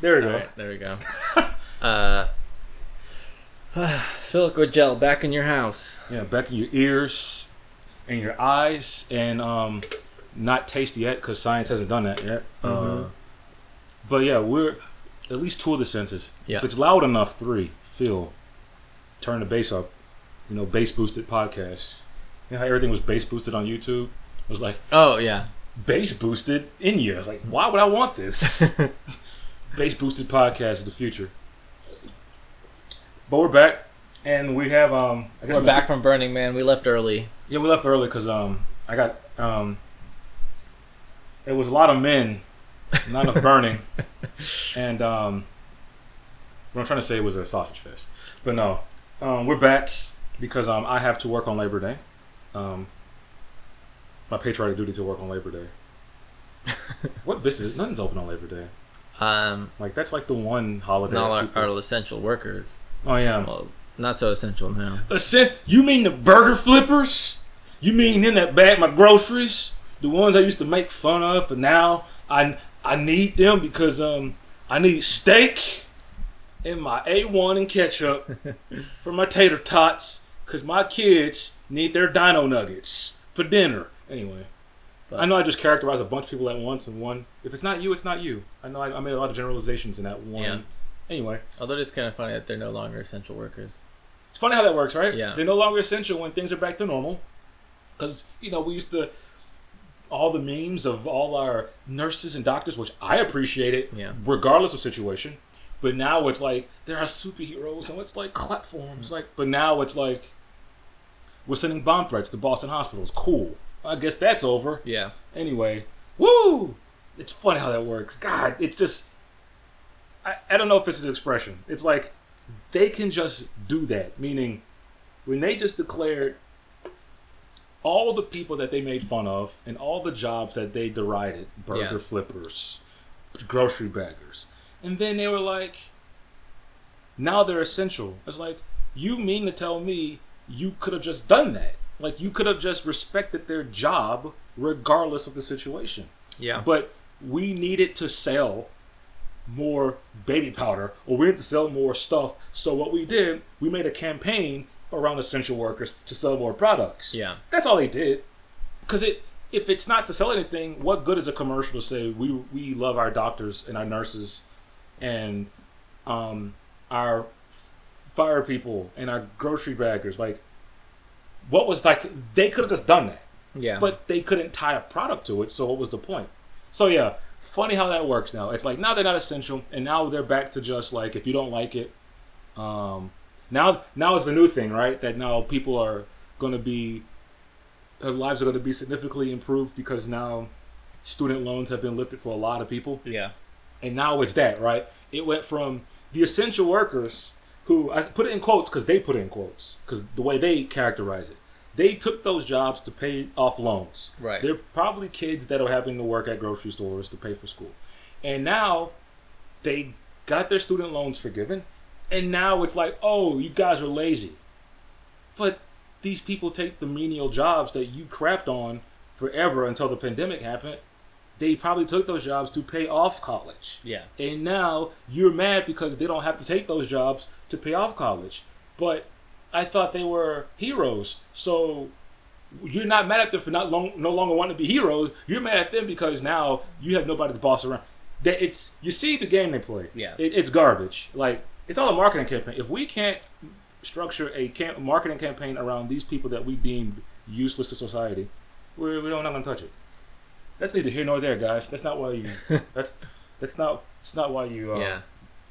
There we go. right, there we go. uh, silica gel back in your house. Yeah, back in your ears and your eyes, and um, not taste yet because science hasn't done that yet. Mhm. Uh, but yeah, we're at least two of the senses. Yeah. If it's loud enough, three. Feel. Turn the bass up. You know, bass boosted podcasts. You know how everything was bass boosted on YouTube? It was like Oh yeah. bass boosted in you. Like, why would I want this? bass boosted podcast is the future. But we're back, and we have um. I guess We're back from Burning Man. We left early. Yeah, we left early because um, I got um, it was a lot of men, not enough burning, and um, what I'm trying to say was a sausage fest, but no, um, we're back because um, I have to work on Labor Day, um, my patriotic duty to work on Labor Day. what business? Nothing's open on Labor Day. Um, Like that's like the one holiday. not our, our essential workers. oh yeah. Well, not so essential now. Listen, you mean the burger flippers? You mean in that bag my groceries? The ones I used to make fun of, but now I I need them because um I need steak and my A1 and ketchup for my tater tots because my kids need their dino nuggets for dinner. Anyway, I know I just characterized a bunch of people at once and one. If it's not you, it's not you. I know I, I made a lot of generalizations in that one. Yeah. Anyway, Although it's kind of funny that they're no longer essential workers. It's funny how that works, right? Yeah. They're no longer essential when things are back to normal. Because, you know, we used to, all the memes of all our nurses and doctors, which I appreciated, Yeah. regardless of situation. But now it's like, there are superheroes, and it's like 'em. Mm-hmm. It's like, but now it's like, we're sending bomb threats to Boston hospitals. Cool. I guess that's over. Yeah. Anyway, woo! It's funny how that works. God, it's just. I, I don't know if it's an expression. It's like they can just do that. Meaning, when they just declared all the people that they made fun of and all the jobs that they derided burger Yeah. flippers, grocery baggers. And then they were like, now they're essential. It's like, you mean to tell me you could have just done that? Like, you could have just respected their job regardless of the situation. Yeah. But we needed to sell more baby powder or we needed to sell more stuff. So what we did, we made a campaign around essential workers to sell more products. Yeah. That's all they did. Because it, if it's not to sell anything, what good is a commercial to say we we love our doctors and our nurses and um, our fire people and our grocery baggers? Like, what was like? They could have just done that Yeah. but they couldn't tie a product to it. So what was the point? So yeah, funny how that works now. It's like now they're not essential, and now they're back to just like if you don't like it, um, now now it's a new thing, right? That now people are going to be their lives are going to be significantly improved because now student loans have been lifted for a lot of people yeah. and now it's that right it went from the essential workers who i put it in quotes because they put it in quotes because the way they characterize it they took those jobs to pay off loans Right. they're probably kids that are having to work at grocery stores to pay for school and now they got their student loans forgiven and now it's like oh you guys are lazy but these people take the menial jobs that you crapped on forever until the pandemic happened they probably took those jobs to pay off college Yeah. and now you're mad because they don't have to take those jobs to pay off college. But I thought they were heroes. So you're not mad at them for not long, no longer wanting to be heroes. You're mad at them because now you have nobody to boss around. That it's you see the game they play. Yeah. it, it's garbage. Like it's all a marketing campaign. If we can't structure a camp, marketing campaign around these people that we deemed useless to society, we're, we're not going to touch it. That's neither here nor there, guys. That's not why you. That's that's not. It's not why you. Uh, yeah.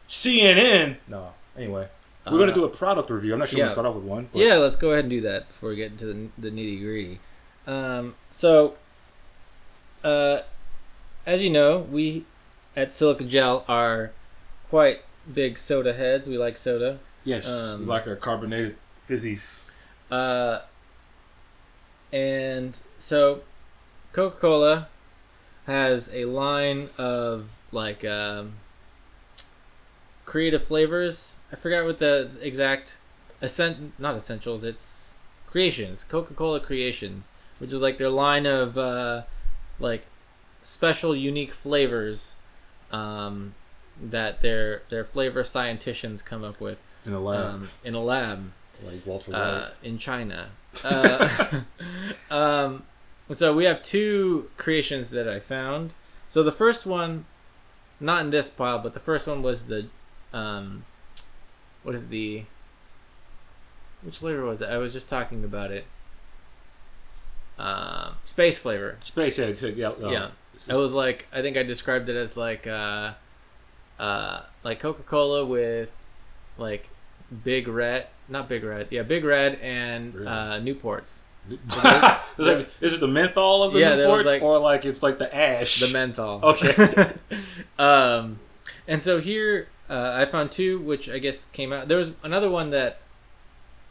CNN. No. Anyway, we're gonna Uh, do a product review. I'm not sure yeah. gonna start off with one. But Yeah, let's go ahead and do that before we get into the, the nitty gritty. Um, so, uh, as you know, we at Silica Gel are quite big soda heads. We like soda. Yes. um, we like our carbonated fizzies. Uh, and so, Coca Cola has a line of like um, creative flavors. I forgot what the exact essen- not essentials. It's creations. Coca Cola Creations, which is like their line of uh, like special, unique flavors um, that their their flavor scientists come up with in a lab, um, in a lab like Walter White. uh, in China. Uh, um, so we have two creations that I found. So the first one, not in this pile, but the first one was the, um, what is the, which flavor was it? I was just talking about it. Uh, space flavor. Space egg. Yeah, uh, yeah, this it is- was like I think I described it as like, uh, uh, like Coca Cola with, like, Big Red, not Big Red, yeah, Big Red and uh, Newports. Is it- is it the menthol of the Yeah, Newports, like- or like it's like the ash? The menthol. Okay. um, and so here uh, I found two, which I guess came out. There was another one that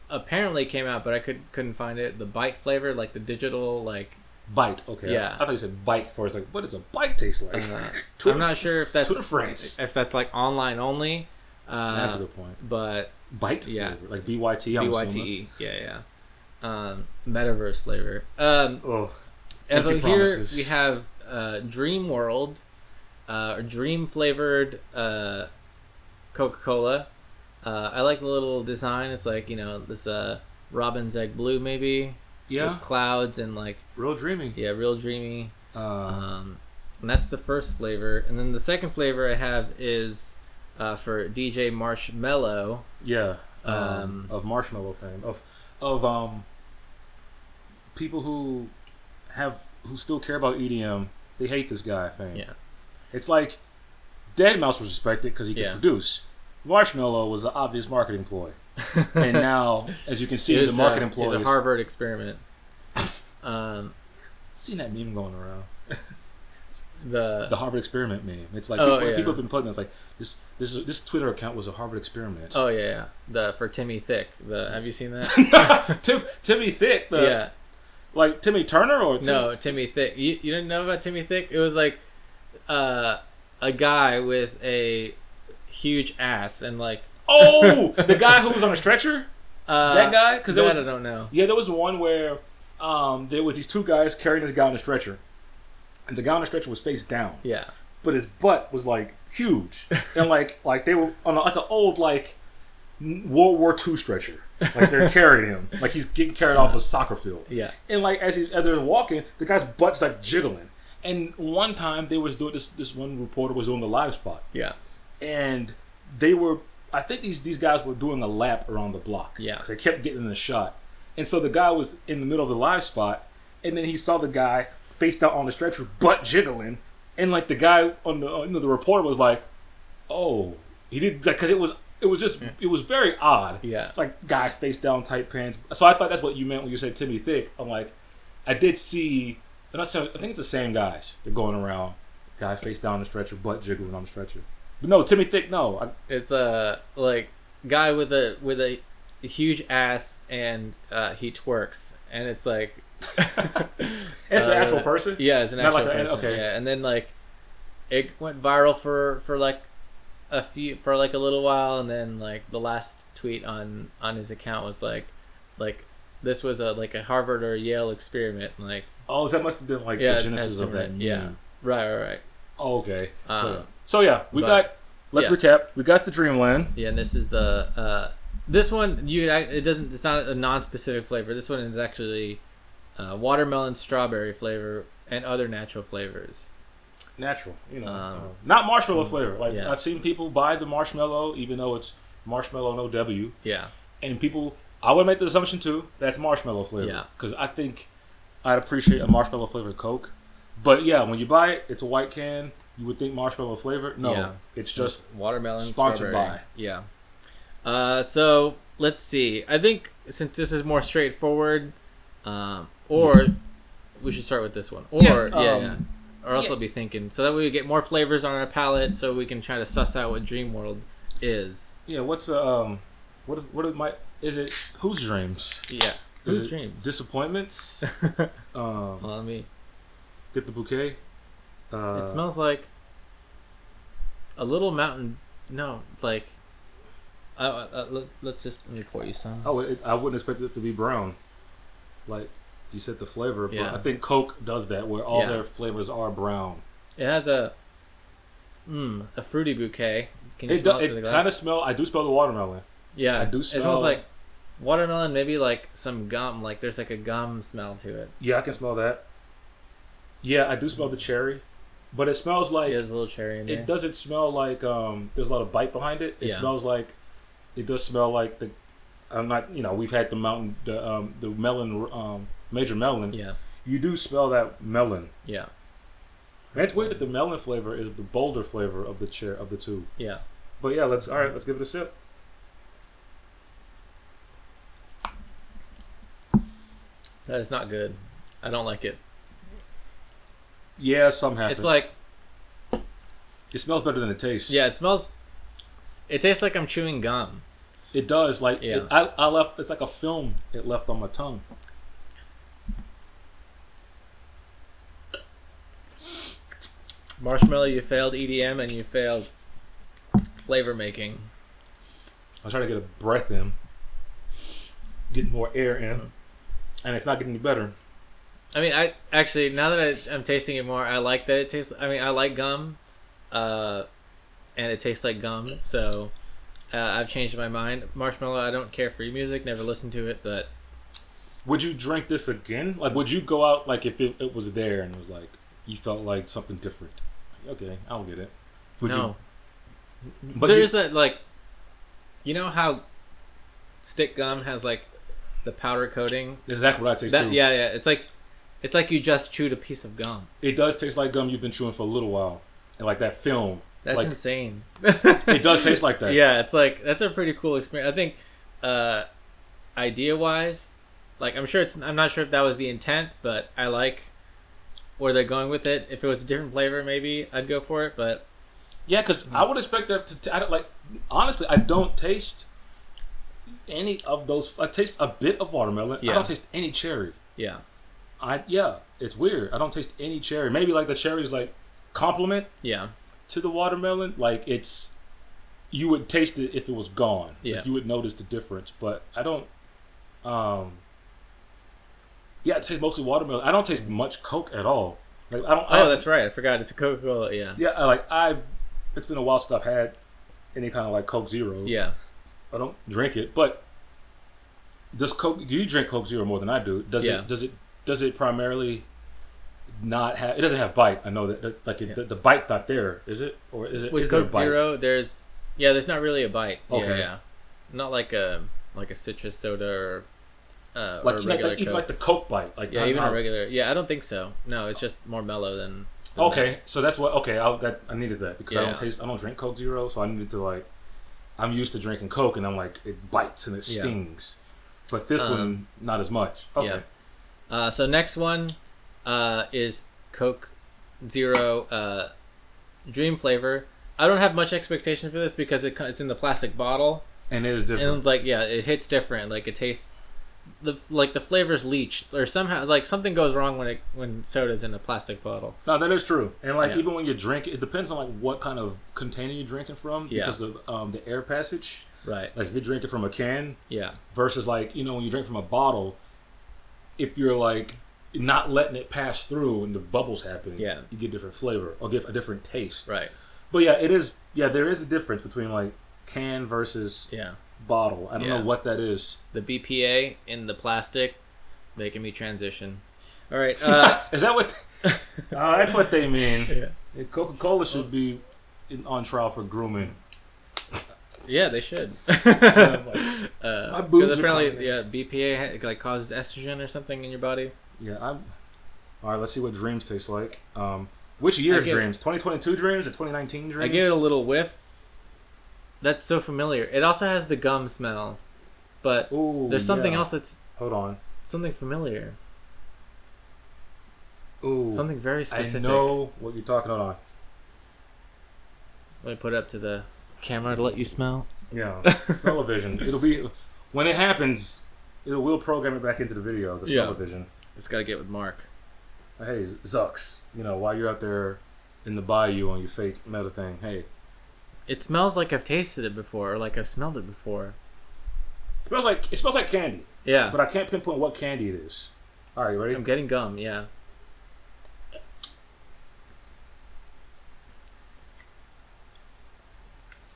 apparently came out, but I could couldn't find it. The bite flavor, like the digital, like bite. Okay. Yeah. I thought you said bite for. It's like, what does a bite taste like? uh, Tour I'm not sure if that's Tour France. if that's like online only. Uh, That's a good point. but Bite yeah. flavor, like BYT. I'm. BYTE, yeah, yeah. Um, metaverse flavor. Um, Ugh. And so Empty here promises. we have uh, Dream World, uh, or Dream flavored uh, Coca Cola. Uh, I like the little design. It's like you know this uh, robin's egg blue maybe. Yeah. With clouds and like Real dreamy. yeah, real dreamy. Uh, Um, and that's the first flavor. And then the second flavor I have is uh, for DJ Marshmello. yeah. Um, um, of Marshmello fame. Of of um people who have who still care about EDM. They hate this guy fame. Yeah. It's like Deadmau5 was respected because he could Yeah. produce. Marshmello was an obvious marketing ploy, and now, as you can see, the was, marketing uh, ploy is a Harvard experiment. Um, seen that meme going around. the the Harvard experiment meme. It's like Oh, people, yeah. people have been putting. It's like this. This is- this Twitter account was a Harvard experiment. Oh yeah, yeah. The for Timmy Thick. The have you seen that? Tim, Timmy Thick. The, yeah. Like Timmy Turner or Tim, No, Timmy Thick. You you didn't know about Timmy Thick? It was like uh a guy with a huge ass and like Oh, the guy who was on a stretcher. uh, That guy because that was- I don't know. Yeah, there was one where um, there was these two guys carrying this guy on a stretcher, and the guy on the stretcher was face down, Yeah. but his butt was like huge, and like like they were on a, like an old like World War II stretcher. Like they're carrying him, like he's getting carried off a soccer field. Yeah. And like as, he, as they're walking, the guy's butt's like jiggling. And one time they was doing this. This one reporter was doing the live spot, Yeah. and they were. I think these these guys were doing a lap around the block. Yeah. because they kept getting the shot, and so the guy was in the middle of the live spot, and then he saw the guy face down on the stretcher, butt jiggling, and like the guy on the you know, the reporter was like, "Oh, he did like because it was it was just it was very odd." Yeah. like guy face down tight pants. So I thought that's what you meant when you said Timmy Thick. I'm like, I did see, and I said I think it's the same guys. They're going around, guy face down on the stretcher, butt jiggling on the stretcher. But no, Timmy Thick, no. I, It's a like guy with a with a huge ass and uh, he twerks and it's like it's an Uh, actual person. Yeah, it's an Not actual like a- person. okay. Yeah, and then like it went viral for for like a few for like a little while, and then like the last tweet on on his account was like like this was a like a Harvard or Yale experiment. Like Oh, that must have been like Yeah, the genesis of that. yeah. right, right, right. Oh, okay. Um, so yeah, we but- got. Let's yeah. recap. We got the Dreamland. Yeah, and this is the uh, this one you it doesn't it's not a non-specific flavor. This one is actually uh, watermelon strawberry flavor and other natural flavors. Natural, you know, Um, uh, not marshmallow flavor. Like yeah. I've seen people buy the marshmallow, even though it's marshmallow no W. Yeah, and people I would make the assumption too that's marshmallow flavor. Yeah. Because I think I'd appreciate a marshmallow flavored Coke. But yeah, when you buy it, it's a white can. You would think marshmallow flavor. No, Yeah. it's just watermelon sponsored strawberry. by. Yeah. Uh, so let's see. I think since this is more straightforward, um, or we should start with this one. Or Yeah, yeah, um, yeah. Or else yeah. I'll be thinking so that way we get more flavors on our palate, so we can try to suss out what Dream World is. yeah. What's uh, um, what what is my is it? Whose dreams? Yeah. Is Whose it dreams? Disappointments. um, well, let me. get the bouquet. Uh, it smells like a little mountain. No, like. Uh, uh, let, let's just let me pour you some. Oh, it, I wouldn't expect it to be brown. Like you said, the flavor. Yeah. But I think Coke does that, where all Yeah. their flavors are brown. It has a Mmm, a fruity bouquet. Can you It, smell do, it it kind of smell. I do smell the watermelon. yeah, I do It smells like watermelon, maybe like some gum. Like there's like a gum smell to it. Yeah, I can smell that. Yeah, I do smell the cherry, but it smells like there's a little cherry in there. it doesn't smell like um. There's a lot of bite behind it. It Yeah. smells like it does smell like the. I'm not. You know, we've had the mountain, the um, the melon, um, major melon. Yeah, You do smell that melon. yeah, And it's weird that the melon flavor is the bolder flavor of the chair of the two. yeah. But yeah, let's all right. Let's give it a sip. That is not good. I don't like it. Yeah, some happen. It's like it smells better than it tastes. yeah, it smells. It tastes like I'm chewing gum. it does. Like Yeah. it, I, I left. It's like a film. It left on my tongue. Marshmello, you failed EDM and you failed flavor making. I'm trying to get a breath in, get more air in, and it's not getting any better. I mean, I actually now that I, I'm tasting it more, I like that it tastes. I mean, I like gum, uh, and it tastes like gum. So uh, I've changed my mind. Marshmello, I don't care for your music. Never listened to it, but Would you drink this again? Like, would you go out like if it, it was there and it was like you felt like something different? Okay, I'll get it. Would no. you? But there you- is that like, you know how stick gum has like the powder coating. Exactly what I taste That too. yeah, yeah. It's like, it's like you just chewed a piece of gum. It does taste like gum you've been chewing for a little while, and like that film. That's like, insane. It does taste like that. Yeah, it's like that's a pretty cool experience. I think, uh, idea wise, like I'm sure it's. I'm not sure if that was the intent, but I like where they're going with it. If it was a different flavor, maybe I'd go for it. But Yeah, because I would expect that to. T- I don't, like, honestly, I don't taste any of those. I taste a bit of watermelon. Yeah. I don't taste any cherry. yeah, I yeah, it's weird. I don't taste any cherry. Maybe like the cherry's like compliment yeah, to the watermelon. Like it's you would taste it if it was gone. Like, Yeah. you would notice the difference. But I don't. Um. Yeah, it tastes mostly watermelon. I don't taste much Coke at all. Like I don't. I, Oh, that's right. I forgot. It's a Coca Cola. Yeah, Yeah, I- like I've. It's been a while since I've had any kind of like Coke Zero. yeah. I don't drink it, but does Coke? You drink Coke Zero more than I do. Does Yeah. it? Does it? Does it primarily not have? It doesn't have bite. I know that. that like it, Yeah. the, the bite's not there, is it? Or is it? With is there Coke bite? Zero, there's yeah, there's not really a bite. Yeah, Okay. yeah, not like a like a citrus soda or uh, Like, or like, regular even Coke. like the Coke bite. Like yeah, I- even a regular. Yeah, I don't think so. No, it's just more mellow than. than Okay, so that's what. Okay, I that I needed that because I don't taste. I don't drink Coke Zero, so I needed to like. I'm used to drinking Coke, and I'm like it bites and it Yeah. stings, but this Um, one not as much. Okay. Yeah. Uh, so next one uh, is Coke Zero uh, Dream flavor. I don't have much expectation for this because it, it's in the plastic bottle, and it is different. and like yeah, it hits different. Like it tastes, the like the flavors leached or somehow like something goes wrong when it when soda's in a plastic bottle. No, that is true. And like Yeah. even when you drink, it depends on like what kind of container you're drinking from Yeah. because of um, the air passage. Right. Like if you're drinking from a can Yeah. versus like you know when you drink from a bottle, if you're like not letting it pass through and the bubbles happen, Yeah. you get different flavor or get a different taste. Right. But yeah, it is. Yeah, there is a difference between like can versus Yeah. Bottle. I don't Yeah. know what that is. The BPA in the plastic making me transition. All right. Uh, Is that what? uh, that's what they mean. yeah. Coca Cola should be in, on trial for grooming. Yeah, they should. like, uh, My boobs 'cause are apparently, yeah, BPA like causes estrogen or something in your body. Yeah, I'm. All right, let's see what dreams taste like. Um, which year's give- dreams? 2022 dreams or 2019 dreams? I give it a little whiff. That's so familiar. It also has the gum smell, but Ooh, there's something yeah. else that's Hold on. something familiar, Ooh, something very specific. I know what you're talking about. Let me put it up to the camera to let you smell. Yeah, smell-o-vision. It'll be when it happens. It will program it back into the video. The Yeah. smell-o-vision. Just gotta get with Mark. Hey, Zucks. You know, while you're out there in the bayou on your fake meta thing, hey, It smells like I've tasted it before, or like I've smelled it before. it smells like it smells like candy, Yeah, but I can't pinpoint what candy it is. All right, you ready? I'm getting gum. Yeah.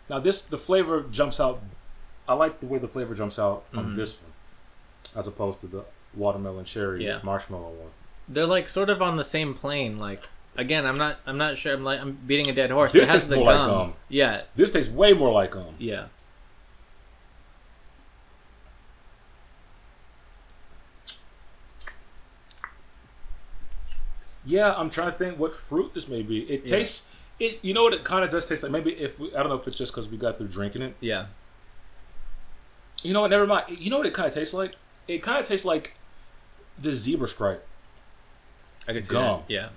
Now this the flavor jumps out. I like the way the flavor jumps out on Mhm. this one, as opposed to the watermelon cherry Yeah. marshmallow one. They're like sort of on the same plane. Like again, I'm not. I'm not sure. I'm like I'm beating a dead horse. This but it has tastes the more like gum. gum. Yeah, This tastes way more like um. yeah. Yeah, I'm trying to think what fruit this may be. It Yeah. tastes it. You know what? It kind of does taste like. Maybe if we, I don't know if it's just because we got through drinking it. Yeah. You know what? Never mind. You know what it kind of tastes like? It kind of tastes like the zebra stripe. I can see Gum. that. Yeah.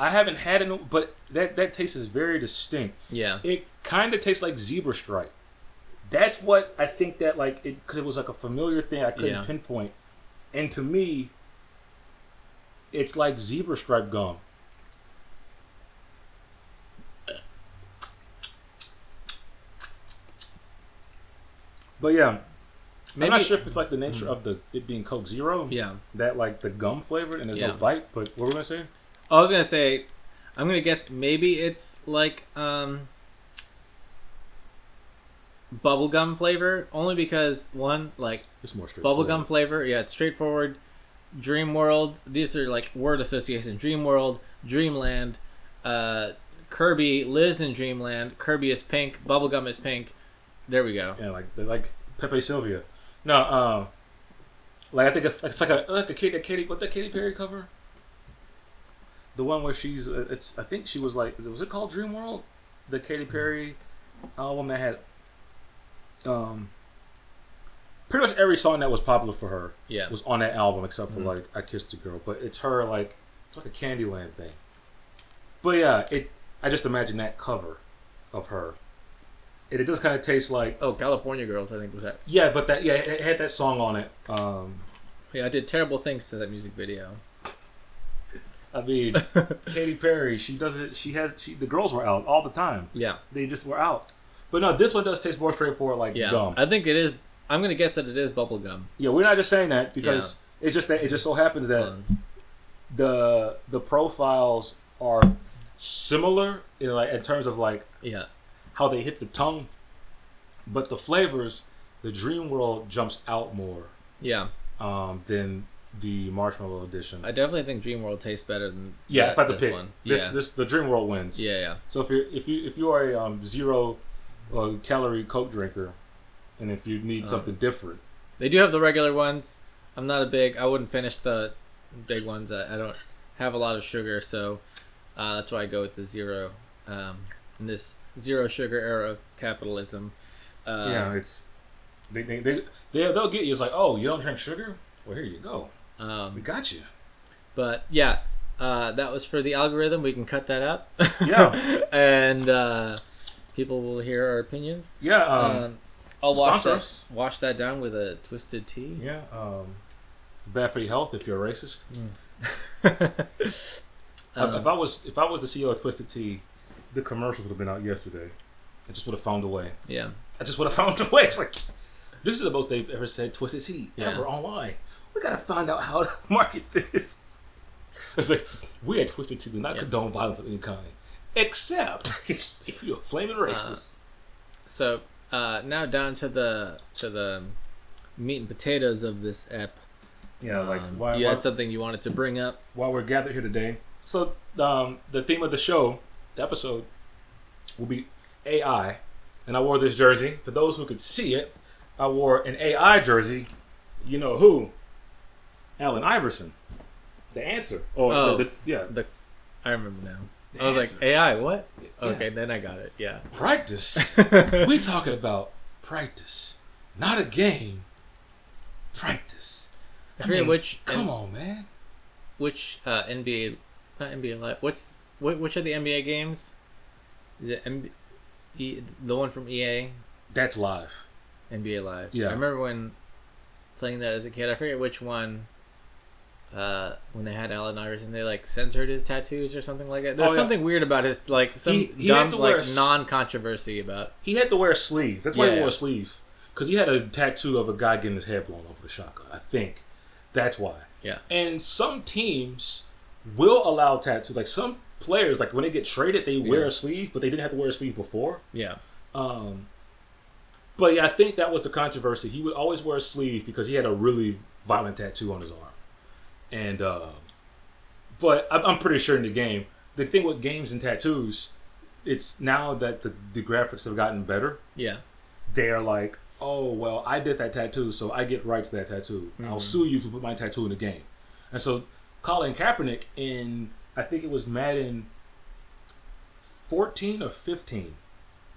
I haven't had it, but that that taste is very distinct. Yeah. It kind of tastes like zebra stripe. That's what I think that like it because it was like a familiar thing I couldn't Yeah. pinpoint, and to me, it's like zebra stripe gum. But yeah, I'm Maybe- not sure if it's like the nature mm. of the it being Coke Zero. Yeah. That like the gum flavor and there's Yeah. no bite. But what were we gonna say? I was gonna say, I'm gonna guess maybe it's like um bubblegum flavor, only because one like It's more bubblegum flavor, yeah, it's straightforward. Dream World, these are like word association. Dream World, Dreamland, uh, Kirby lives in Dreamland. Kirby is pink. Bubblegum is pink. There we go. Yeah, like like Pepe Sylvia. No, um, like I think it's, it's like a like a Katy, Katy what that Katy Perry cover. The one where she's uh, it's I think she was like was it called Dream World, the Katy Perry album that had um pretty much every song that was popular for her Yeah. was on that album except for Mhm. like I Kissed a Girl, but it's her like it's like a Candyland thing. But yeah, it I just imagine that cover of her. And it does kind of taste like Oh, California Girls, I think was that. yeah, but that yeah, it had that song on it. Um, Yeah, I did terrible things to that music video. I mean, Katy Perry, she does it. She has she the girls were out all the time. Yeah. They just were out. But no, this one does taste more straightforward, like Yeah. gum. I think it is. I'm gonna guess that it is bubblegum. Yeah, we're not just saying that because it's just that it just so happens that Um, the the profiles are similar in like in terms of like yeah. how they hit the tongue, but the flavors, the Dream World jumps out more Yeah. um, than the Marshmello edition. I definitely think Dream World tastes better than yeah, that, if I had to this pick, one. this yeah. this the Dream World wins. yeah, yeah. So if you if you if you are a um, zero uh, calorie Coke drinker, and if you need Uh. something different, They do have the regular ones. I'm not a big. I wouldn't finish the big ones. I, I don't have a lot of sugar, so uh, that's why I go with the zero. Um, in this zero sugar era of capitalism. Uh, yeah, it's they they they they they'll get you. It's like, oh, you don't drink sugar? Well, here you go. We Um, got you. but yeah, uh, that was for the algorithm. We can cut that out. Yeah. and uh, people will hear our opinions. Yeah. Um, Um, I'll wash that, us. wash that down with a twisted tea. yeah. Um, bad for your health if you're a racist. Um, if I was if I was the CEO of Twisted Tea, the commercials would have been out yesterday. I just would have found a way. yeah. I just would have found a way. It's like this is the most they've ever said Twisted Tea Yeah. ever online. We gotta find out how to market this. It's like we at Twisted Tea do not Yeah. condone violence of any kind, except if you're a flaming racist. So uh, now down to the to the meat and potatoes of this ep. yeah, like Um, why, you why, had something you wanted to bring up. while we're gathered here today. So um, the theme of the show, the episode, will be AI, and I wore this jersey. For those who could see it, I wore an AI jersey. You know who? Allen Iverson. The answer. Or Oh. the, the, yeah. The I remember now. The I was answer. like AI. What? Yeah. Okay, then I got it. Yeah. practice. we talking about practice, not a game. Practice. I forget mean, which Come on, man. which uh, NBA not NBA Live. What's wh- which of the NBA games? Is it MB, e, the one from EA That's live. NBA Live? Yeah. I remember when playing that as a kid. I forget which one. Uh, when they had Allen Iverson, they like censored his tattoos or something like that. There's Oh, yeah. something weird about his like some He- he dumb like a non-controversy about. He had to wear a sleeve. That's why he wore a sleeve. Because he had a tattoo of a guy getting his hair blown off with a shotgun. I think that's why. Yeah. And some teams will allow tattoos. Like some players, like when they get traded, they wear Yeah. a sleeve, but they didn't have to wear a sleeve before. Yeah. Um, but yeah, I think that was the controversy. He would always wear a sleeve because he had a really violent tattoo on his arm, and uh, but I'm, pretty sure in the game, the thing with games and tattoos, it's now that the, the graphics have gotten better, Yeah. they're like, oh well, I did that tattoo, so I get rights to that tattoo. I'll Mhm. sue you if you put my tattoo in the game. And so Colin Kaepernick in I think it was Madden 14 or 15.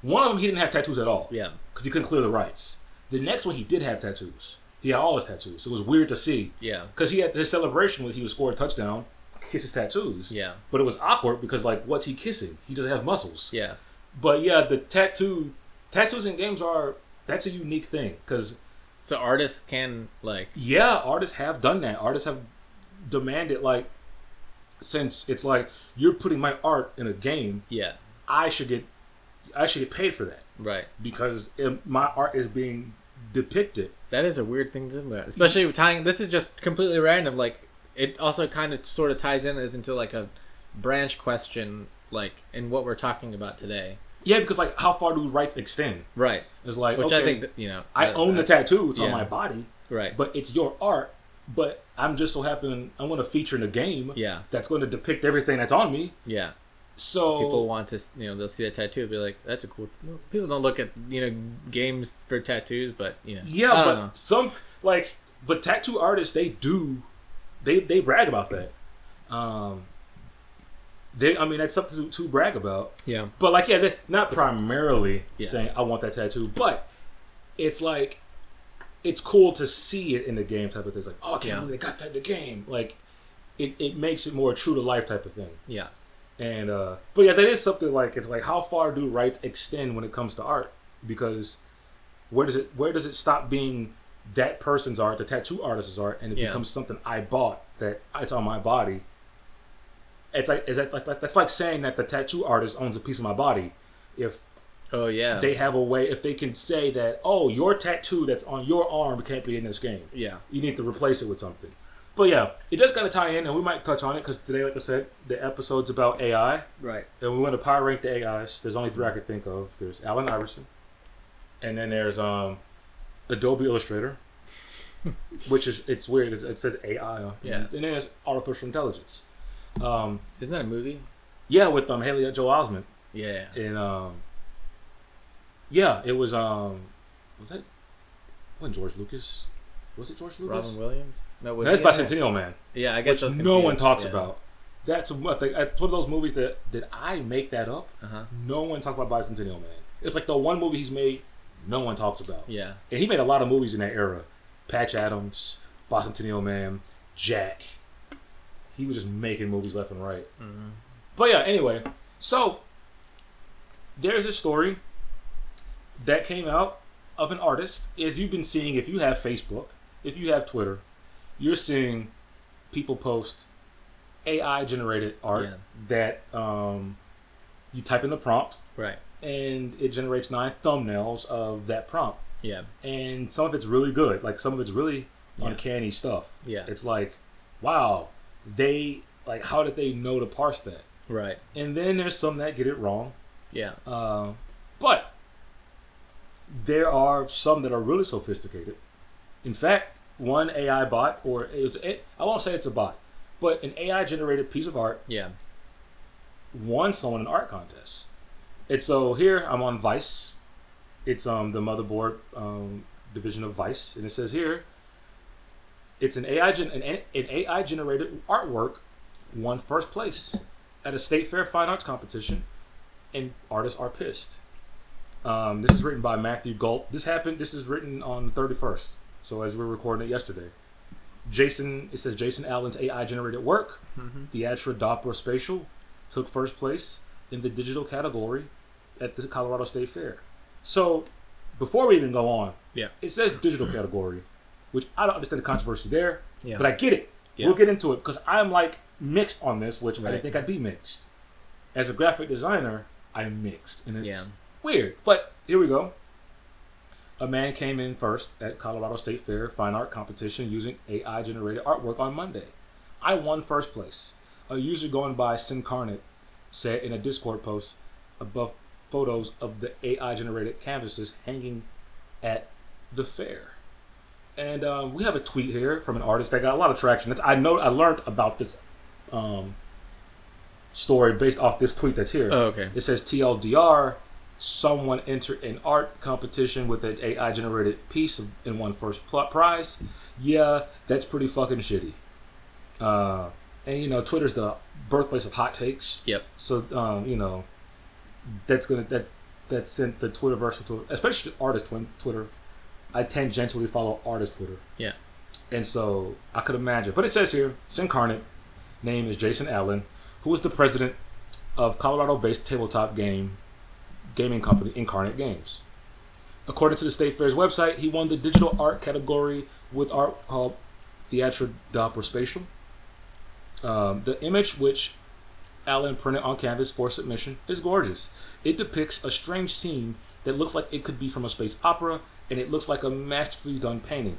One of them he didn't have tattoos at all Yeah. because he couldn't clear the rights. The next one he did have tattoos. He had all his tattoos. It was weird to see Yeah. because he had his celebration when he was scored a touchdown, kiss his tattoos. Yeah. But it was awkward because like, what's he kissing? He doesn't have muscles. Yeah. But yeah, the tattoo tattoos in games are that's a unique thing because So artists can like yeah, artists have done that. Artists have demanded like since it's like you're putting my art in a game, yeah. I should get I should get paid for that Right. because it, my art is being depicted. That is a weird thing to think about, especially with tying. This is just completely random. Like it also kind of sort of ties in as into like a branch question, like in what we're talking about today. Yeah, because like how far do rights extend? Right. It's like Which okay, I think you know. I own the uh, tattoo, it's on my body, Right. but it's your art. But I'm just so happen I'm going to feature in a game Yeah. that's going to depict everything that's on me. Yeah. So People want to, you know, they'll see a tattoo, and be like, "That's a cool." no, People don't look at you know games for tattoos, but you know. Yeah, but know. some like but tattoo artists they do they they brag about that. Um they I mean that's something to, to brag about. Yeah. But like yeah, not primarily Yeah. saying I want that tattoo, but it's like it's cool to see it in the game type of thing. It's like, oh I can't Yeah. believe they got that in the game. Like it, it makes it more true to life type of thing. Yeah. And uh but yeah, that is something like it's like how far do rights extend when it comes to art? Because where does it where does it stop being that person's art, the tattoo artist's art, and it Yeah. becomes something I bought that it's on my body? It's like is that like that's like saying that the tattoo artist owns a piece of my body. If Oh yeah. they have a way, if they can say that, oh, your tattoo that's on your arm can't be in this game, yeah. you need to replace it with something. But yeah, it does kind of tie in, and we might touch on it because today, like I said, the episode's about AI. Right. And we want to power rank the AIs. There's only three I could think of. There's Allen Iverson, and then there's um, Adobe Illustrator, which is it's weird. It's, it says AI. Yeah. And then there's artificial intelligence. Um, Isn't that a movie? yeah, with um Haley Joel Osment, Yeah. and um, yeah, it was um, was that wasn't George Lucas? Was it George Lucas? Robin Williams. No, was That's he by in Man. Yeah, I get which no one talks Yeah. about. That's what it's one of those movies that did I make that up? Uh-huh. No one talks about Bicentennial Man. It's like the one movie he's made no one talks about. Yeah. And he made a lot of movies in that era. Patch Adams, Bicentennial Man, Jack. He was just making movies left and right. hmm But yeah, anyway, so there's a story that came out of an artist. As you've been seeing, if you have Facebook, if you have Twitter, you're seeing people post AI generated art Yeah. that um, you type in the prompt Right. and it generates nine thumbnails of that prompt. Yeah. And some of it's really good. Like some of it's really Yeah. uncanny stuff. Yeah. It's like, wow, they like how did they know to parse that? Right. And then there's some that get it wrong. Yeah. Uh, but there are some that are really sophisticated. In fact, one AI bot, or it was, it, I won't say it's a bot, but an AI generated piece of art Yeah. won someone an art contest. And so here I'm on Vice. It's um the motherboard um, division of Vice, and it says here it's an AI gen- an, an AI generated artwork won first place at a state fair fine arts competition, and artists are pissed. Um, this is written by Matthew Gault. This happened. This is written on the 31st. So as we're recording it yesterday, Jason. It says Jason Allen's AI generated work Mm-hmm. Théâtre D'opéra Spatial took first place in the digital category at the Colorado State Fair. So, before we even go on, Yeah. it says digital category, which I don't understand the controversy there, Yeah. but I get it. Yeah. We'll get into it because I'm like mixed on this, which I didn't think I'd be mixed. As a graphic designer, I'm mixed, and it's Yeah. weird. But here we go. A man came in first at Colorado State Fair fine art competition using AI generated artwork on Monday. I won first place. A user going by Sincarnate said in a Discord post above photos of the AI generated canvases hanging at the fair. And um, we have a tweet here from an artist that got a lot of traction. It's, I know I learned about this um, story based off this tweet that's here. Oh, okay. It says TLDR, someone entered an art competition with an AI generated piece and won first pl- prize. Yeah, that's pretty fucking shitty. Uh, and you know, Twitter's the birthplace of hot takes. Yep. So um, you know, that's gonna that that sent the Twitterverse into especially artist Twitter. I tangentially follow artist Twitter. Yeah. And so I could imagine. But it says here, Incarnate, name is Jason Allen, who is the president of Colorado-based tabletop game gaming company Incarnate Games. According to the State Fair's website, he won the digital art category with art called Theatre d'Approspation. Um, the image, which Allen printed on canvas for submission, is gorgeous. It depicts a strange scene that looks like it could be from a space opera, and it looks like a masterfully done painting.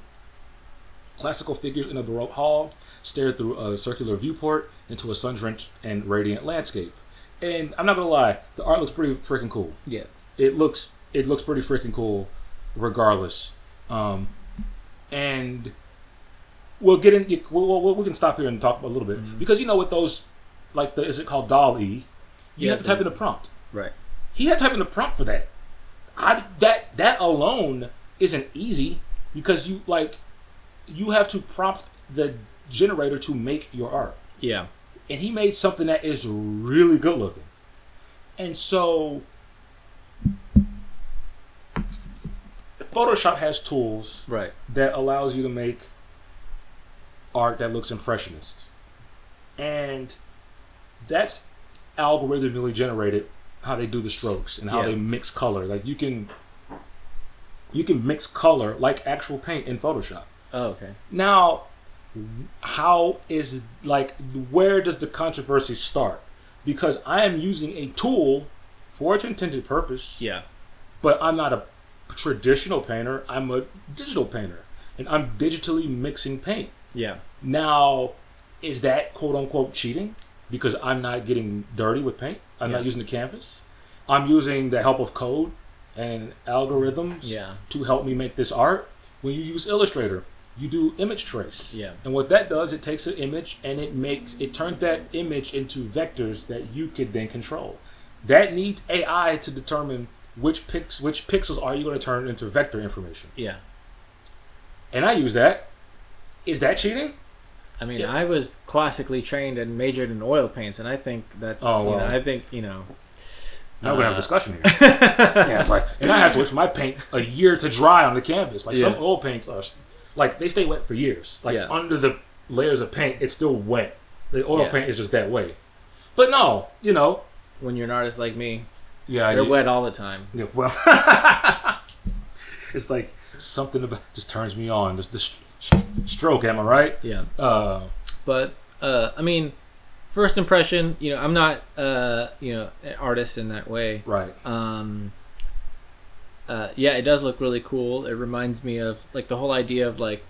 Classical figures in a Baroque hall stare through a circular viewport into a sun drenched and radiant landscape. And I'm not gonna lie, the art looks pretty freaking cool. Yeah. It looks it looks pretty freaking cool, regardless. Um, and we'll get in. We'll, we'll, we can stop here and talk a little bit Mhm. because you know with those, like the is it called Doll E? You Yeah, have to type in a prompt. Right. He had to type in a prompt for that. I that that alone isn't easy because you like you have to prompt the generator to make your art Yeah. And he made something that is really good looking. And so Photoshop has tools Right. that allows you to make art that looks impressionist. And that's algorithmically generated how they do the strokes and how Yeah. they mix color. Like you can you can mix color like actual paint in Photoshop. Oh, okay. Now, how is like where does the controversy start? Because I am using a tool for its intended purpose, Yeah. but I'm not a traditional painter. I'm a digital painter, and I'm digitally mixing paint. Yeah. Now, is that quote unquote cheating? Because I'm not getting dirty with paint. I'm Yeah. not using the canvas. I'm using the help of code and algorithms Yeah. to help me make this art. When you use Illustrator, you do image trace. Yeah. And what that does, it takes an image and it makes it turns that image into vectors that you could then control. That needs AI to determine which pix which pixels are you going to turn into vector information. Yeah. And I use that. Is that cheating? I mean, Yeah. I was classically trained and majored in oil paints, and I think that's. Oh, you know, well. I think you know. Now we're gonna have a Uh, discussion here. yeah, it's like, and I have to wait for my paint a year to dry on the canvas. Like some oil paints are, like they stay wet for years. Like Yeah. under the layers of paint, it's still wet. The oil Yeah. paint is just that way. But no, you know, When you're an artist like me, yeah, they're you- wet all the time. Yeah, well, it's like something about just turns me on. Just the sh- sh- stroke, am I right? Yeah. Uh, But uh, I mean, first impression, you know, I'm not uh, you know an artist in that way. right. Um, uh, yeah, it does look really cool. It reminds me of like the whole idea of like,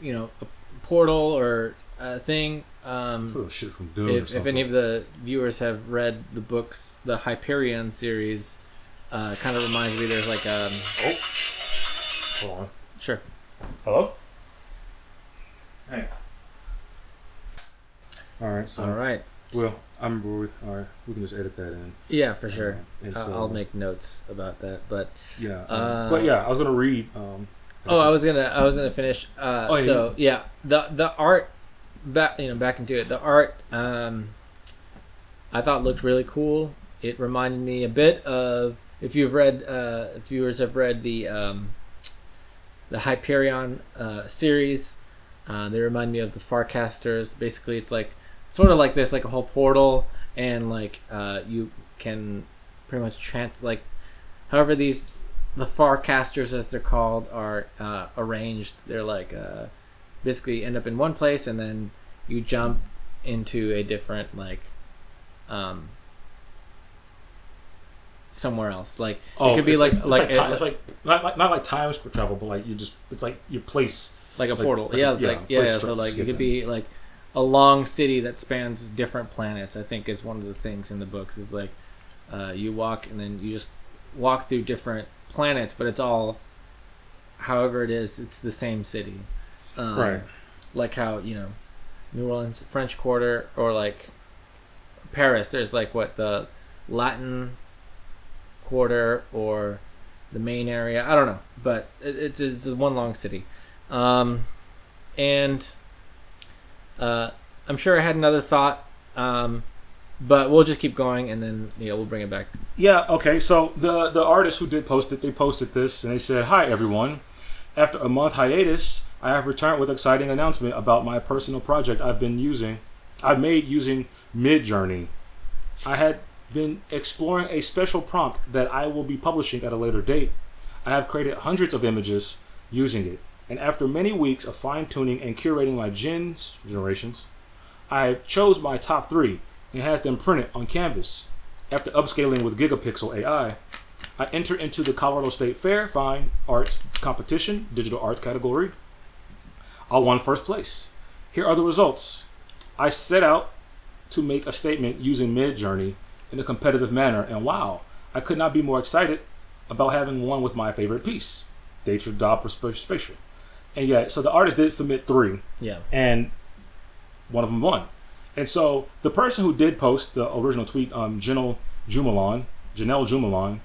you know, a portal or a thing. Um, Sort of shit from Doom. or if, if any of the viewers have read the books, the Hyperion series, uh, kind of reminds me. There's like um, oh, hold on. sure. Hello. Hey. All right. So, All right. well, I'm. We, all right. We can just edit that in. Yeah, for sure. Uh, so- I'll make notes about that. But Yeah. um, Uh, but yeah, I was gonna read. Um, oh, I was gonna I was gonna finish. Uh, Oh, yeah, so yeah, the the art back you know back into it. The art um, I thought looked really cool. It reminded me a bit of if you've read uh, if viewers have read the um, the Hyperion uh, series. Uh, they remind me of the Farcasters. Basically, it's like sort of like this, like a whole portal, and like uh, you can pretty much trans like however these the Farcasters as they're called are uh, arranged. They're like uh, basically end up in one place, and then you jump into a different like um somewhere else. Like oh, it could be it's like it's like, ti- a- it's like not like not like time travel, but like you just it's like your place. like a like- portal. yeah, it's yeah, like yeah. So like it could it. be like a long city that spans different planets. I think is one of the things in the books is like uh, you walk and then you just walk through different planets, but it's all, however it is, it's the same city. Um, Right. Like how you know, New Orleans, French Quarter, or like Paris. There's like what the Latin Quarter or the main area. I don't know, but it, it's it's just one long city, um, and uh, I'm sure I had another thought, um, but we'll just keep going and then yeah we'll bring it back. Yeah, okay. So the the artist who did post it, they posted this and they said, "Hi everyone. After a month hiatus, I have returned with exciting announcement about my personal project I've been using. I've made using Midjourney. I had been exploring a special prompt that I will be publishing at a later date. I have created hundreds of images using it, and after many weeks of fine tuning and curating my gens generations, I chose my top three and had them printed on canvas. After upscaling with Gigapixel AI, I entered into the Colorado State Fair Fine Arts Competition Digital Arts category. I won first place. Here are the results. I set out to make a statement using Midjourney in a competitive manner, and wow, I could not be more excited about having won with my favorite piece, Théâtre D'opéra Spatial. And yeah, so the artist did submit three, Yeah. and one of them won. And so the person who did post the original tweet, um, Genel Jumalon, Genel Jumalon,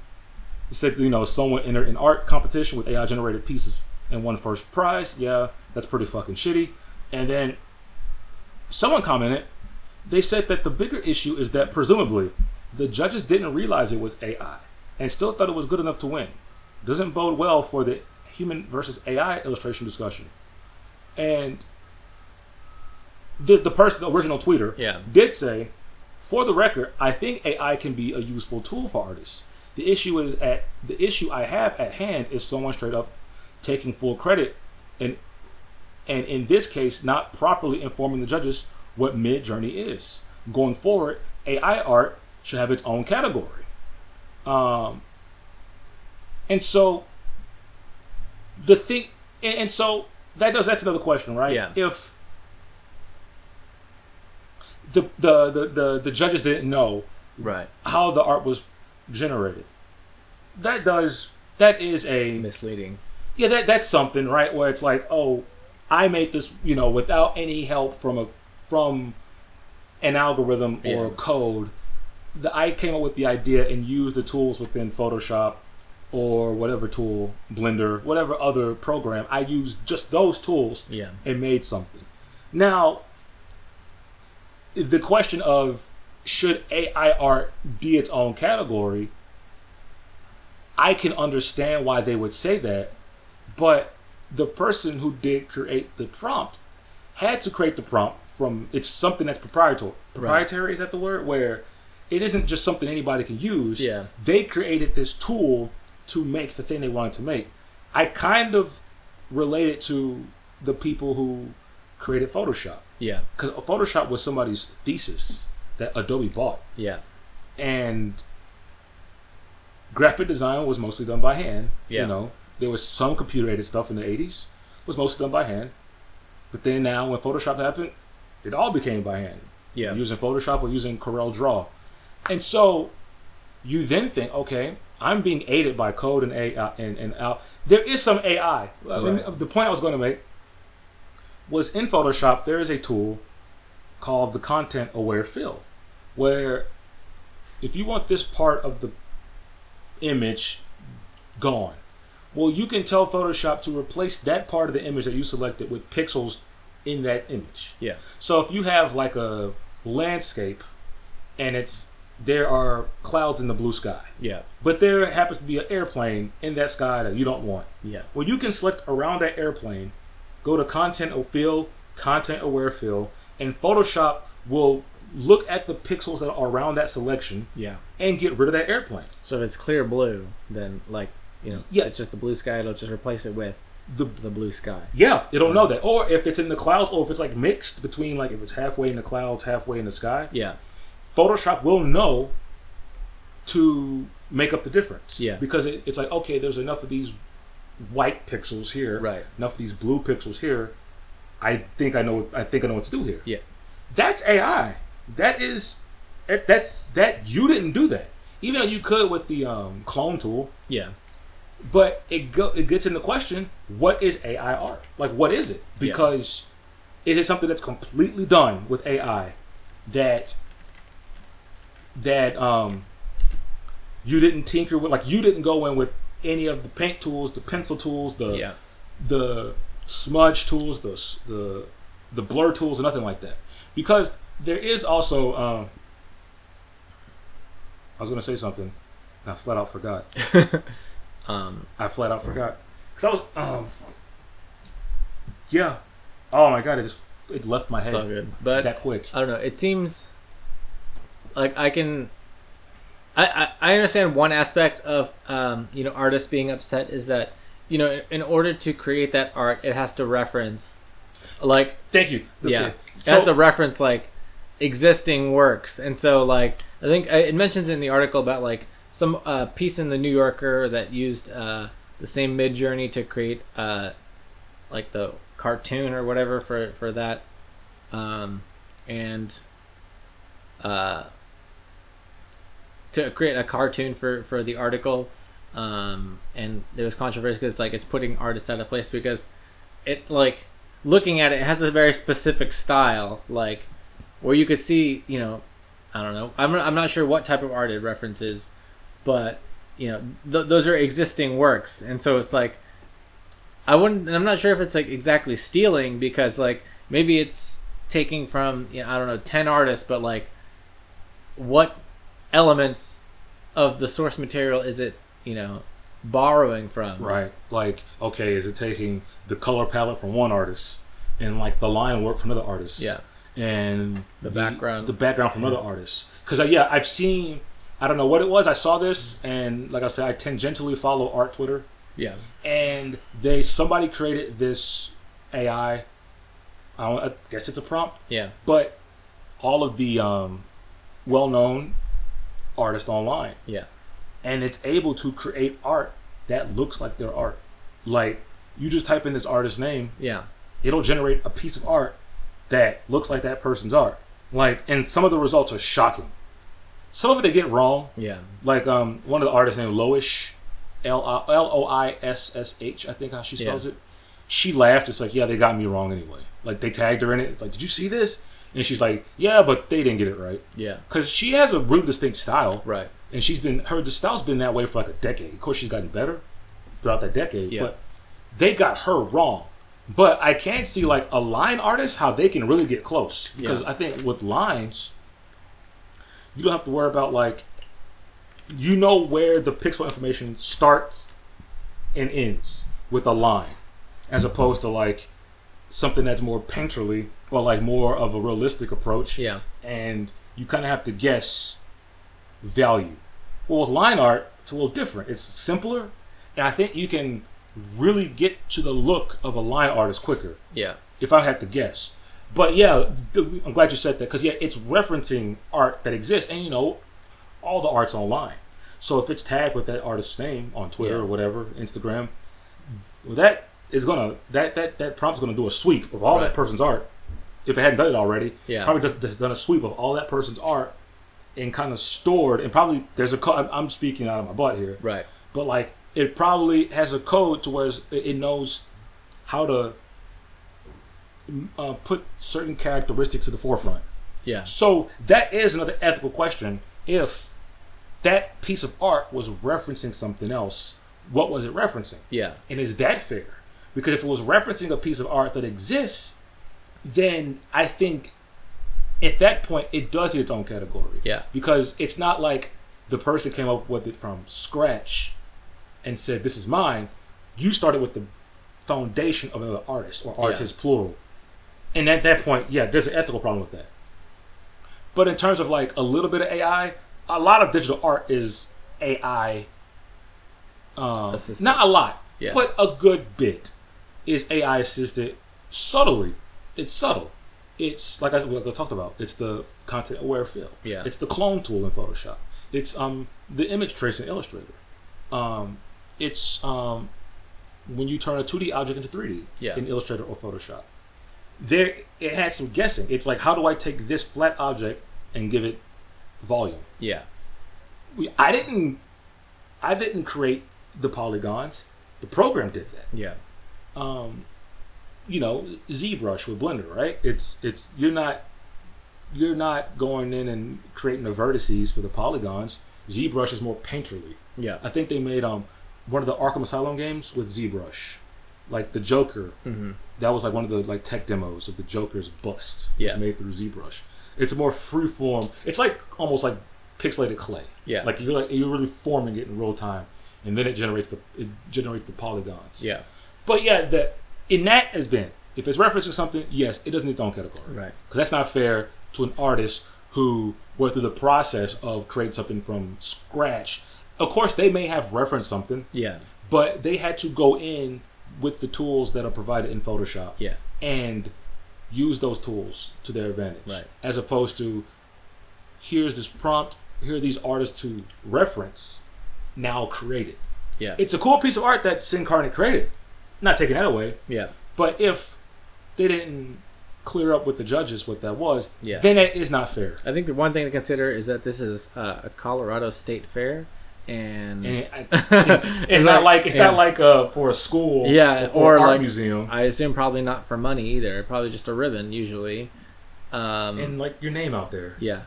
said, you know, someone entered an art competition with AI generated pieces and won first prize. Yeah, that's pretty fucking shitty. And then someone commented, they said that the bigger issue is that presumably the judges didn't realize it was AI and still thought it was good enough to win. Doesn't bode well for the human versus AI illustration discussion. And the, the person, the original tweeter, Yeah. did say, for the record, I think AI can be a useful tool for artists. The issue is at the issue I have at hand is someone straight up taking full credit and and in this case not properly informing the judges what Midjourney is. Going forward, AI art should have its own category. Um and so the thing and, and so that does that's another question, right? Yeah. If the, the the the the judges didn't know Right. how the art was generated. That does that is a Misleading. yeah that that's something right where it's like oh I made this you know without any help from a from an algorithm or Yeah. code. The, I came up with the idea and used the tools within Photoshop or whatever tool, Blender, whatever other program. I used just those tools Yeah. and made something. Now, the question of should AI art be its own category, I can understand why they would say that, but the person who did create the prompt had to create the prompt from it's something that's proprietary. Proprietary is that the word where it isn't just something anybody can use. Yeah. They created this tool to make the thing they wanted to make. I kind of relate it to the people who created Photoshop Yeah. because Photoshop was somebody's thesis that Adobe bought, Yeah. and graphic design was mostly done by hand. Yeah. You know, there was some computer aided stuff in the '80s, was mostly done by hand. But then now, when Photoshop happened, it all became by hand Yeah. using Photoshop or using Corel Draw. And so you then think, okay, I'm being aided by code and AI uh, and, and out. There is some AI. I mean, uh, The point I was going to make was in Photoshop, there is a tool called the content aware fill, where if you want this part of the image gone, well, you can tell Photoshop to replace that part of the image that you selected with pixels in that image. Yeah. So if you have like a landscape and it's there are clouds in the blue sky, Yeah. but there happens to be an airplane in that sky that you don't want. Yeah. Well, you can select around that airplane, go to content or fill, content aware fill, and Photoshop will look at the pixels that are around that selection Yeah. and get rid of that airplane. So if it's clear blue, then like you know, Yeah. it's just the blue sky. It'll just replace it with The the blue sky. yeah, it'll know that. Or if it's in the clouds, or if it's like mixed between like if it's halfway in the clouds, halfway in the sky, Yeah. Photoshop will know to make up the difference. Yeah. Because it, it's like, okay, there's enough of these white pixels here, Right. enough of these blue pixels here. I think I know. I think I know what to do here. Yeah. That's AI. That is, that- that's that. You didn't do that. even though you could with the um, clone tool, Yeah. but it go it gets into the question: what is AI art? Like, what is it? Yeah. Because it is something that's completely done with AI that that um you didn't tinker with. Like, you didn't go in with any of the paint tools, the pencil tools, the Yeah. the smudge tools, the the the blur tools, or nothing like that. Because there is also, um, I was gonna say something, and I flat out forgot. Um. I flat out forgot because I was, um, yeah. Oh my god, it just it left my It's all head good. But that quick. I don't know. It seems like I can. I, I, I understand one aspect of um, you know artists being upset is that you know in order to create that art it has to reference like Thank you. yeah Okay. it has to reference like existing works and so like I think uh, it mentions in the article about like some uh, piece in the New Yorker that used uh, the same Midjourney to create uh, like the cartoon or whatever for for that um, and uh, to create a cartoon for for the article um, and there was controversy because like it's putting artists out of place because it like looking at it, it has a very specific style like where you could see you know i don't know i'm I'm not sure what type of art it references but you know th- those are existing works and so it's like i wouldn't i'm not sure if it's like exactly stealing because like maybe it's taking from you know, i don't know 10 artists but like what elements of the source material is it you know borrowing from Right. Like, okay, is it taking the color palette from one artist and like the line work from another artist? Yeah. And The background. the background from other artists. Because yeah, I've seen. I don't know what it was. I saw this, and like I said, I tangentially follow art Twitter, yeah and they somebody created this AI. I, don't, I guess it's a prompt, yeah but all of the um, well-known artists online yeah and it's able to create art that looks like their art. Like you just type in this artist's name, yeah it'll generate a piece of art that looks like that person's art. Like, and some of the results are shocking. Some of it they get wrong. yeah Like um, one of the artists named Loish, L L O I S S H, I think how she spells Yeah. it. She laughed. It's like, yeah, they got me wrong anyway. Like they tagged her in it. It's like, did you see this? And she's like, yeah, but they didn't get it right yeah because she has a really distinct style right and she's been her the style's been that way for like a decade. Of course, she's gotten better throughout that decade, Yeah. but they got her wrong. But I can see like a line artist how they can really get close because Yeah. I think with lines, you don't have to worry about like you know where the pixel information starts and ends with a line, as opposed to like something that's more painterly or like more of a realistic approach yeah and you kind of have to guess value. Well, with line art, it's a little different. It's simpler, and I think you can really get to the look of a line artist quicker yeah if I had to guess. But yeah, I'm glad you said that because yeah, it's referencing art that exists, and you know, all the art's online. So if it's tagged with that artist's name on Twitter Yeah. or whatever, Instagram, that is gonna that that that prompt's gonna do a sweep of all Right. that person's art. If it hadn't done it already, Yeah. probably just, just done a sweep of all that person's art and kind of stored and probably there's a code. I'm, I'm speaking out of my butt here, right but like it probably has a code to where it knows how to uh, put certain characteristics to the forefront. yeah So that is another ethical question. If that piece of art was referencing something else, what was it referencing? yeah And is that fair? Because if it was referencing a piece of art that exists, then I think at that point it does its own category. Yeah. Because it's not like the person came up with it from scratch and said, This is mine. You started with the foundation of another artist or artist plural. And at that point, yeah, there's an ethical problem with that. But in terms of like a little bit of AI, a lot of digital art is AI. Um, not a lot, Yeah. but a good bit is AI assisted subtly. It's subtle. It's like I, like I talked about. It's the content aware fill. Yeah. It's the clone tool in Photoshop. It's um the image trace in Illustrator. Um, it's um when you turn a 2D object into 3D Yeah. in Illustrator or Photoshop. There, it had some guessing. It's like, how do I take this flat object and give it volume? yeah we, I didn't I didn't create the polygons. The program did that. Yeah. Um, you know, ZBrush with Blender, right? It's it's you're not you're not going in and creating the vertices for the polygons. ZBrush is more painterly. Yeah. I think they made um one of the Arkham Asylum games with ZBrush, like the Joker. Mm-hmm. That was like one of the like tech demos of the Joker's bust. Yeah. was made through ZBrush. It's a more free form. It's like almost like pixelated clay. Yeah. Like you're like you're really forming it in real time, and then it generates the it generates the polygons. Yeah. But yeah, the in that event, if it's referencing something, yes, it doesn't need its own category. Right. Because that's not fair to an artist who went through the process of creating something from scratch. Of course, they may have referenced something, Yeah. but they had to go in with the tools that are provided in Photoshop Yeah. and use those tools to their advantage. Right. As opposed to here's this prompt, here are these artists to reference, now create it. Yeah. It's a cool piece of art that Sin Sincarnate created. Not taking that away. yeah. But if they didn't clear up with the judges what that was, Yeah. then it is not fair. I think the one thing to consider is that this is uh, a Colorado State Fair, and, And I- it's, it's not like it's yeah. not like uh, for a school, Yeah, or, or art like- museum, I assume probably not for money either. Probably just a ribbon usually. Um, and like your name out there. yeah.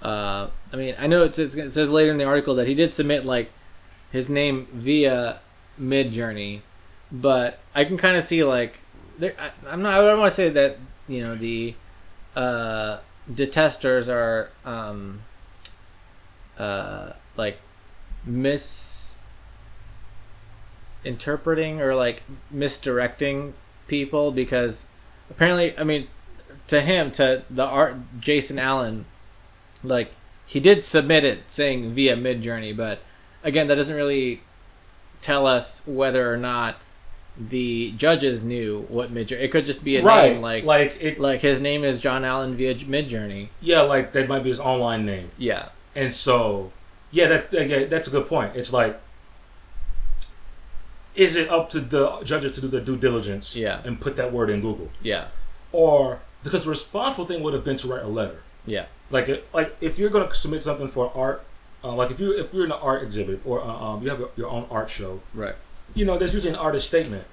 Uh, I mean, I know it's, it's, it says later in the article that he did submit like his name via Midjourney, but I can kind of see like there. I, I'm not. I don't want to say that you know the uh, detesters are um, uh, like mis interpreting or like misdirecting people because apparently I mean to him to the art Jason Allen like he did submit it saying via Midjourney but again that doesn't really tell us whether or not the judges knew what Midjourney. it could just be a right, name like like it. like his name is John Allen via Midjourney. yeah, like that might be his online name, yeah and so yeah, that's yeah, that's a good point. It's like. Is it up to the judges to do their due diligence Yeah. and put that word in Google? yeah Or because the responsible thing would have been to write a letter. yeah like like if you're gonna submit something for art, uh, like if you if you're in an art exhibit or uh, um, you have your own art show, right you know there's usually an artist statement,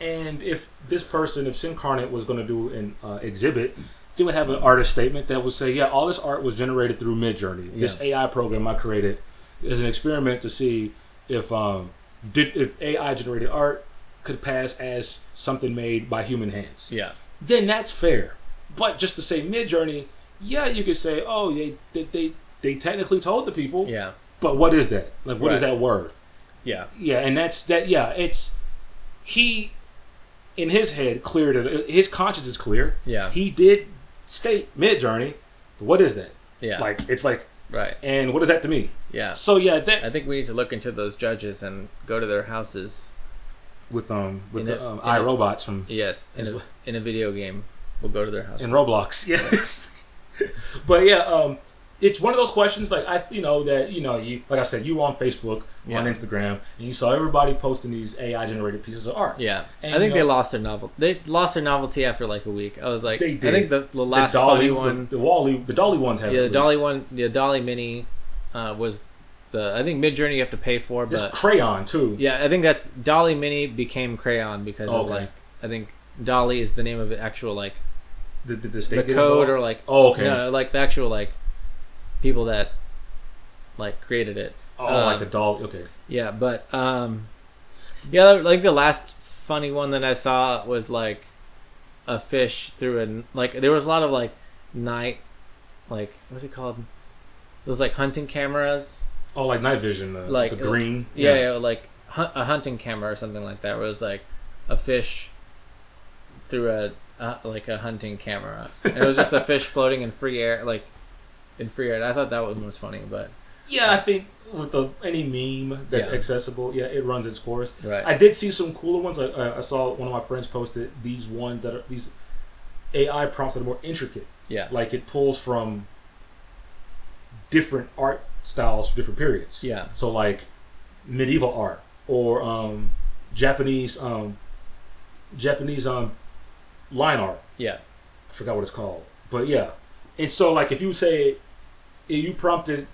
and if this person, if Sincarnate was gonna do an uh, exhibit, they would have an artist statement that would say, yeah, all this art was generated through Midjourney. This AI program I created is an experiment to see if um did if AI generated art could pass as something made by human hands yeah then that's fair. But just to say Midjourney, yeah, you could say, oh, they they they, they technically told the people, yeah but what is that? Like, what is Right. that word? Yeah Yeah, and that's that. Yeah, it's he in his head cleared it. His conscience is clear. yeah He did state Midjourney, what is that? yeah Like, it's like, right and what is that to me? yeah So yeah, that I think we need to look into those judges and go to their houses with um with In the um, in robots from Yes, in a, in a video game, we'll go to their house. in Roblox. Yes. but yeah, um, it's one of those questions like I, you know, that you know, you like I said, you were on Facebook, Yeah. on Instagram, and you saw everybody posting these AI generated pieces of art. Yeah, And, I think you they lost their novel. They lost their novelty after like a week. I was like, They did. I think the, the The last DALL-E funny one, the, the Wally, the DALL-E ones have. yeah, the DALL-E one, the DALL-E Mini, uh, was the I think Midjourney you have to pay for, It's but Craiyon too. yeah, I think that DALL-E Mini became Craiyon because of like I think DALL-E is the name of the actual like The, the, the, the code involved? or like Oh, okay. no, like the actual like people that like created it. oh, um, like the doll. Okay. Yeah, but um, yeah, like the last funny one that I saw was like a fish through a like there was a lot of like night, like what's it called? It was like hunting cameras. Oh, like night vision. The, Like, the green. Yeah, yeah, like hunt, a hunting camera or something like that. Where it was like a fish through a uh, like a hunting camera. And it was just a fish floating in free air, like in free. And I thought that one was funny, but Yeah, I think with the any meme that's Yeah. accessible, yeah, it runs its course. right, I did see some cooler ones. I, I saw one of my friends posted these ones that are these AI prompts that are more intricate. yeah, Like it pulls from different art styles for different periods. yeah, So like medieval art or um, Japanese um, Japanese um, line art. yeah, I forgot what it's called, but yeah. And so like if you say you prompted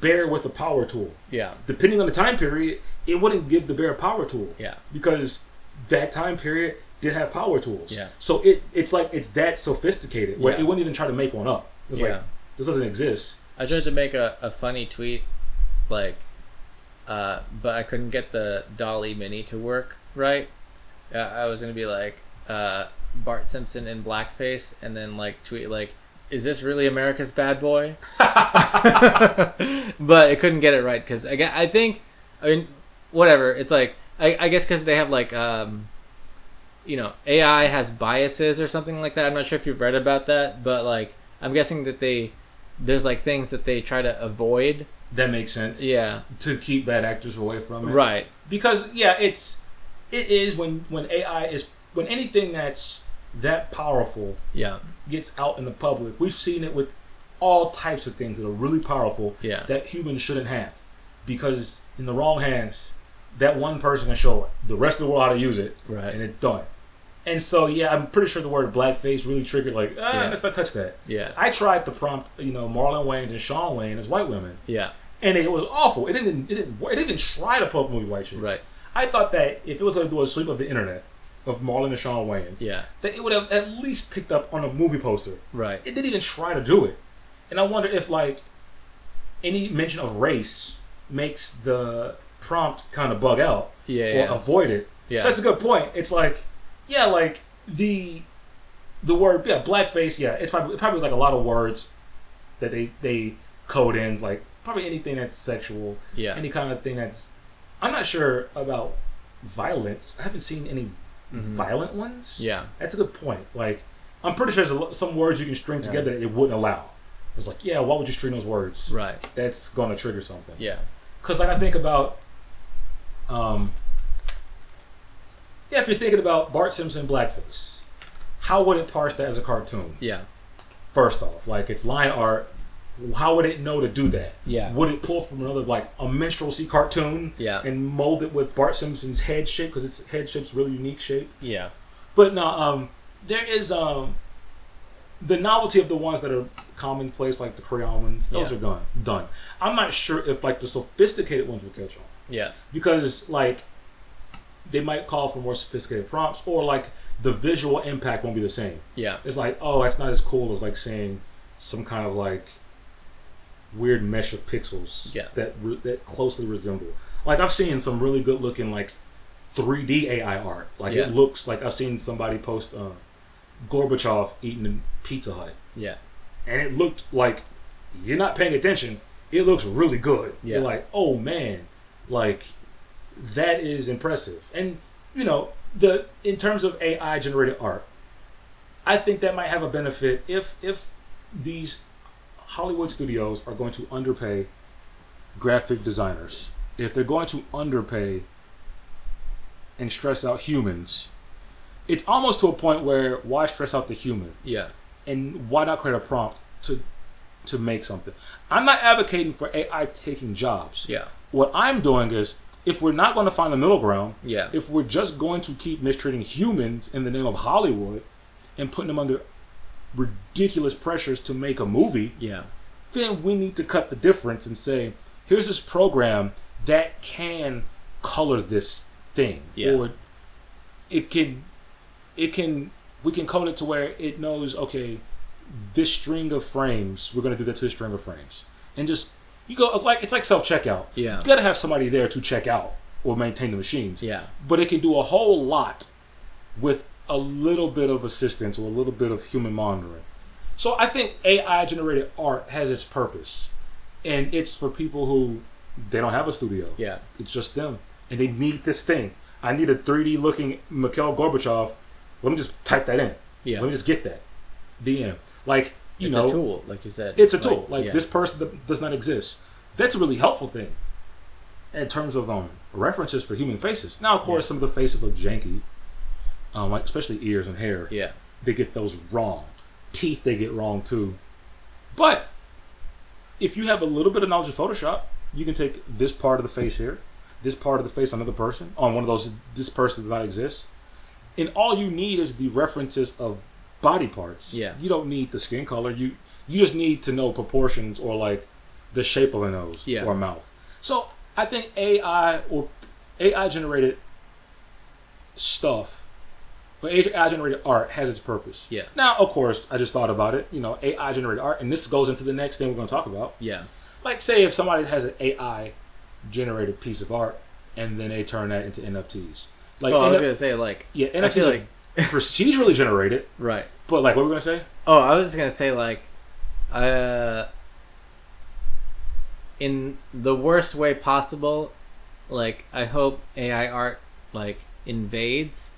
bear with a power tool. Yeah. Depending on the time period, it wouldn't give the bear a power tool. Yeah. Because that time period did have power tools. Yeah. So it it's like it's that sophisticated where Yeah. it wouldn't even try to make one up. It's Yeah. like this doesn't exist. I tried to make a, a funny tweet, like, uh, but I couldn't get the DALL-E Mini to work right. Uh, I was gonna be like, uh, Bart Simpson in blackface, and then like tweet like, "Is this really America's bad boy?" but it couldn't get it right because I, I think, I mean, whatever. It's like I, I guess because they have like, um, you know, AI has biases or something like that. I'm not sure if you've read about that, but like, I'm guessing that they there's like things that they try to avoid. That makes sense. Yeah. To keep bad actors away from it. Right. because yeah it's it is when when ai is when anything that's that powerful Yeah. gets out in the public we've seen it with all types of things that are really powerful Yeah. that humans shouldn't have because in the wrong hands that one person can show the rest of the world how to use it Right. and it's done and so yeah i'm pretty sure the word blackface really triggered like ah, Yeah. let's not touch that Yeah. i tried to prompt you know marlon wayans and Shawn Wayans as white women Yeah. and it was awful. It didn't. It didn't. It didn't try to pump movie white chicks. Right. I thought that if it was going to do a sweep of the internet of Marlon and Shawn Wayans, Yeah. that it would have at least picked up on a movie poster. Right. It didn't even try to do it, and I wonder if like any mention of race makes the prompt kind of bug out Yeah. or Yeah. avoid it. Yeah. So that's a good point. It's like, yeah, like the the word, yeah, blackface. Yeah, it's probably probably like a lot of words that they they code in, like probably anything that's sexual, Yeah. any kind of thing that's. I'm not sure about violence. I haven't seen any violent ones. Mm-hmm. Yeah. that's a good point. Like, I'm pretty sure there's some words you can string Yeah. together that it wouldn't allow. It's like, yeah, why would you string those words? Right. That's gonna trigger something. Yeah. Because like I think about, um, yeah, if you're thinking about Bart Simpson blackface, how would it parse that as a cartoon? Yeah. First off, like it's line art. How would it know to do that? Yeah. Would it pull from another like a minstrelsy cartoon? Yeah. And mold it with Bart Simpson's head shape because its head shape's really unique shape. Yeah. But no, um, there is um, the novelty of the ones that are commonplace, like the Craiyon ones. Those Yeah. are done. Done. I'm not sure if like the sophisticated ones will catch on Yeah. because like they might call for more sophisticated prompts or like the visual impact won't be the same. Yeah. It's like oh, it's not as cool as like seeing some kind of like weird mesh of pixels Yeah. that re- that closely resemble. Like I've seen some really good looking like 3D AI art. Like Yeah. it looks like I've seen somebody post uh, Gorbachev eating in Pizza Hut, Yeah. and it looked like you're not paying attention. It looks really good. Yeah. You're like, oh man, like that is impressive. And you know, the in terms of AI generated art, I think that might have a benefit if if these Hollywood studios are going to underpay graphic designers. If they're going to underpay and stress out humans, it's almost to a point where why stress out the human? Yeah. and why not create a prompt to to make something? I'm not advocating for AI taking jobs. Yeah. What I'm doing is if we're not going to find a middle ground, Yeah. if we're just going to keep mistreating humans in the name of Hollywood and putting them under ridiculous pressures to make a movie, Yeah. then we need to cut the difference and say, here's this program that can color this thing. Yeah. Or it can it can we can code it to where it knows, okay, this string of frames, we're gonna do that to this string of frames. And just you go like it's like self checkout. Yeah. You gotta have somebody there to check out or maintain the machines. Yeah. But it can do a whole lot with a little bit of assistance or a little bit of human monitoring. So I think AI generated art has its purpose. And it's for people who they don't have a studio. Yeah. It's just them. And they need this thing. I need a 3D looking Mikhail Gorbachev. Let me just type that in. Yeah. Let me just get that. DM. Like, you it's know, a tool, like you said. it's a tool. Like yeah. this person that does not exist. That's a really helpful thing in terms of um references for human faces. Now, of course, Yeah. some of the faces look janky, um, like especially ears and hair. Yeah. They get those wrong. Teeth they get wrong too. But if you have a little bit of knowledge of Photoshop, you can take this part of the face here, this part of the face on another person, on one of those. This person does not exist, and all you need is the references of body parts. Yeah. You don't need the skin color. You you just need to know proportions or like the shape of a nose Yeah. or mouth. So I think AI or AI generated stuff, but AI generated art has its purpose. Yeah. Now, of course, I just thought about it. You know, AI generated art, and this goes into the next thing we're going to talk about. Yeah. Like, say if somebody has an AI generated piece of art, and then they turn that into NFTs. Like, Well, I was NF gonna say like yeah, I NFTs feel are like procedurally generated, right. but like, what were we going to say? Oh, I was just gonna say like, uh, in the worst way possible, like I hope AI art like invades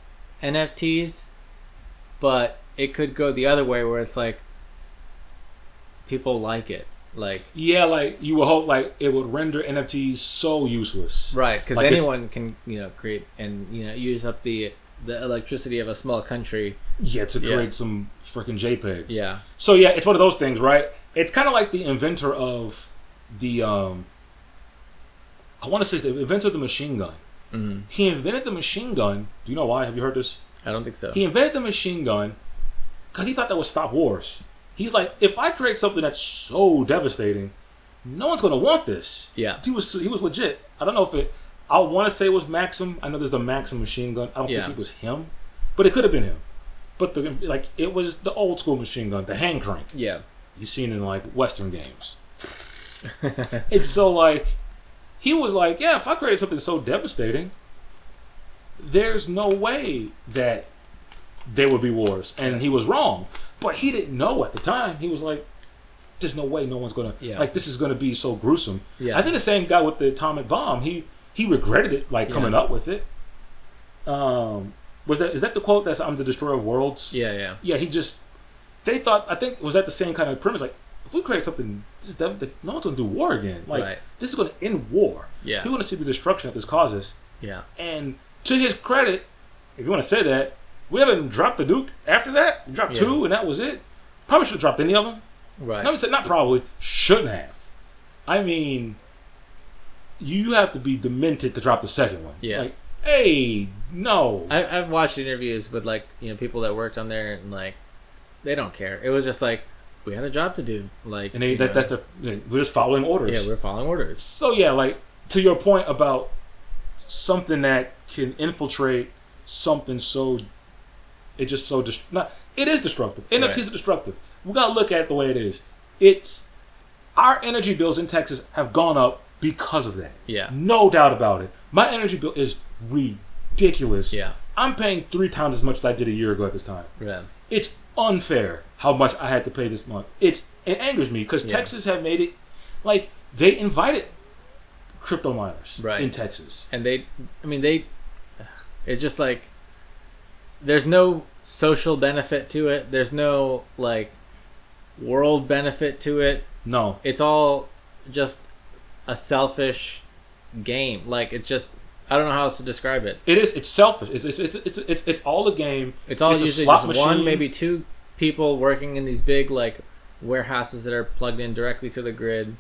NFTs, but it could go the other way where it's like people like it, like Yeah, like you would hope, like it would render NFTs so useless. right because Like anyone can you know create and you know use up the the electricity of a small country. Yeah, to Yeah. create some freaking JPEGs. Yeah, So yeah, it's one of those things, right? It's kind of like the inventor of the um. I want to say the inventor of the machine gun. Mm He invented the machine gun. Do you know why? Have you heard this? I don't think so. He invented the machine gun because he thought that would stop wars. He's like, if I create something that's so devastating, no one's gonna want this. Yeah. He was he was legit. I don't know if it. I want to say it was Maxim. I know there's the Maxim machine gun. I don't Yeah. think it was him, but it could have been him. But the like it was the old school machine gun, the hand crank Yeah, you seen in like Western games. it's so like he was like, yeah, if I created something so devastating, there's no way that there would be wars, and he was wrong. But he didn't know at the time. He was like, "There's no way no one's gonna Yeah. like this is gonna be so gruesome." Yeah. I think the same guy with the atomic bomb. He he regretted it, like coming Yeah. up with it. Um, was that is that the quote? That's "I'm the destroyer of worlds." yeah, yeah, yeah, he just they thought I think was that the same kind of premise. Like if we create something, this is that, no one's gonna do war again. Like Right. this is gonna end war. Yeah. we want to see the destruction that this causes. yeah. And to his credit, if you want to say that, we haven't dropped the Duke after that. We dropped Yeah. two, and that was it. Probably should have dropped any of them. Right. Said not probably shouldn't have. I mean, you have to be demented to drop the second one. Yeah. Like, hey, no. I, I've watched interviews with like you know people that worked on there and like they don't care. It was just like we had a job to do. Like and they, that, know, that's the we're just following orders. yeah we're following orders. So yeah, like to your point about something that can infiltrate something so it just so dest- not it is destructive. NFTs Right. are destructive. We gotta look at it the way it is. It's our energy bills in Texas have gone up because of that. Yeah. No doubt about it. My energy bill is ridiculous. Yeah. I'm paying three times as much as I did a year ago at this time Yeah. it's unfair how much I had to pay this month. It's it angers me because Yeah. Texas have made it like they invited crypto miners Right. in Texas. And they, I mean they, it's just like there's no social benefit to it. There's no like world benefit to it. No, It's all just a selfish game. Like it's just I don't know how else to describe it. it is. It's selfish. It's it's it's it's it's, it's all a game. It's all It's usually just one, maybe two people working in these big like warehouses that are plugged in directly to the grid.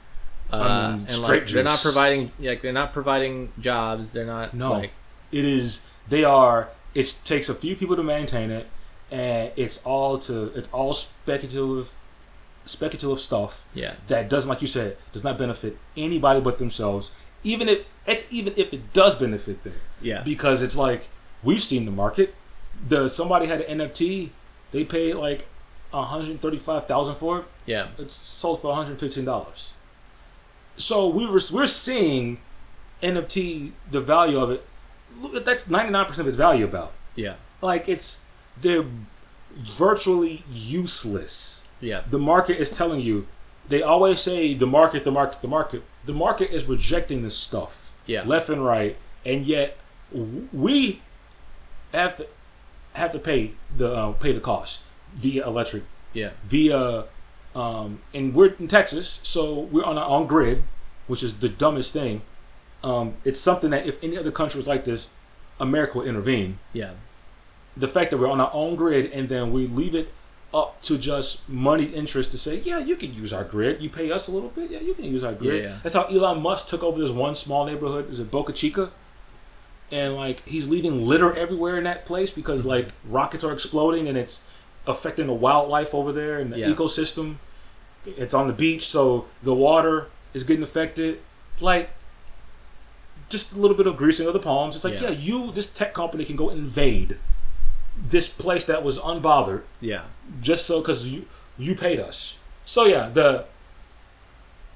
Uh, I mean, and like they're not providing like they're not providing jobs. They're not No, like it is. They are. It takes a few people to maintain it, and it's all to. It's all speculative, speculative stuff. yeah that doesn't, like you said, does not benefit anybody but themselves. Even if it's even if it does benefit them, yeah because it's like we've seen the market. The somebody had an NFT, they paid like one hundred thirty five thousand for it. yeah It's sold for one hundred fifteen dollars. So we were we're seeing NFT the value of it. Look, That's ninety nine percent of its value about. yeah Like it's they're virtually useless yeah the market is telling you they always say the market the market the market the market is rejecting this stuff Yeah. left and right and yet we have to have to pay the uh, pay the cost via electric. Yeah. Via um, and we're in Texas so we're on our own grid which is the dumbest thing. Um, it's something that if any other country was like this America will intervene. Yeah. The fact that we're on our own grid and then we leave it up to just money interest to say, yeah, you can use our grid. You pay us a little bit, yeah, you can use our grid. Yeah. That's how Elon Musk took over this one small neighborhood. Is it Boca Chica? And like he's leaving litter everywhere in that place because Mm-hmm. like rockets are exploding and it's affecting the wildlife over there and the Yeah. ecosystem. It's on the beach, so the water is getting affected, like just a little bit of greasing of the palms. It's like, Yeah. yeah, you, this tech company can go invade this place that was unbothered Yeah. just so because you you paid us. So yeah, the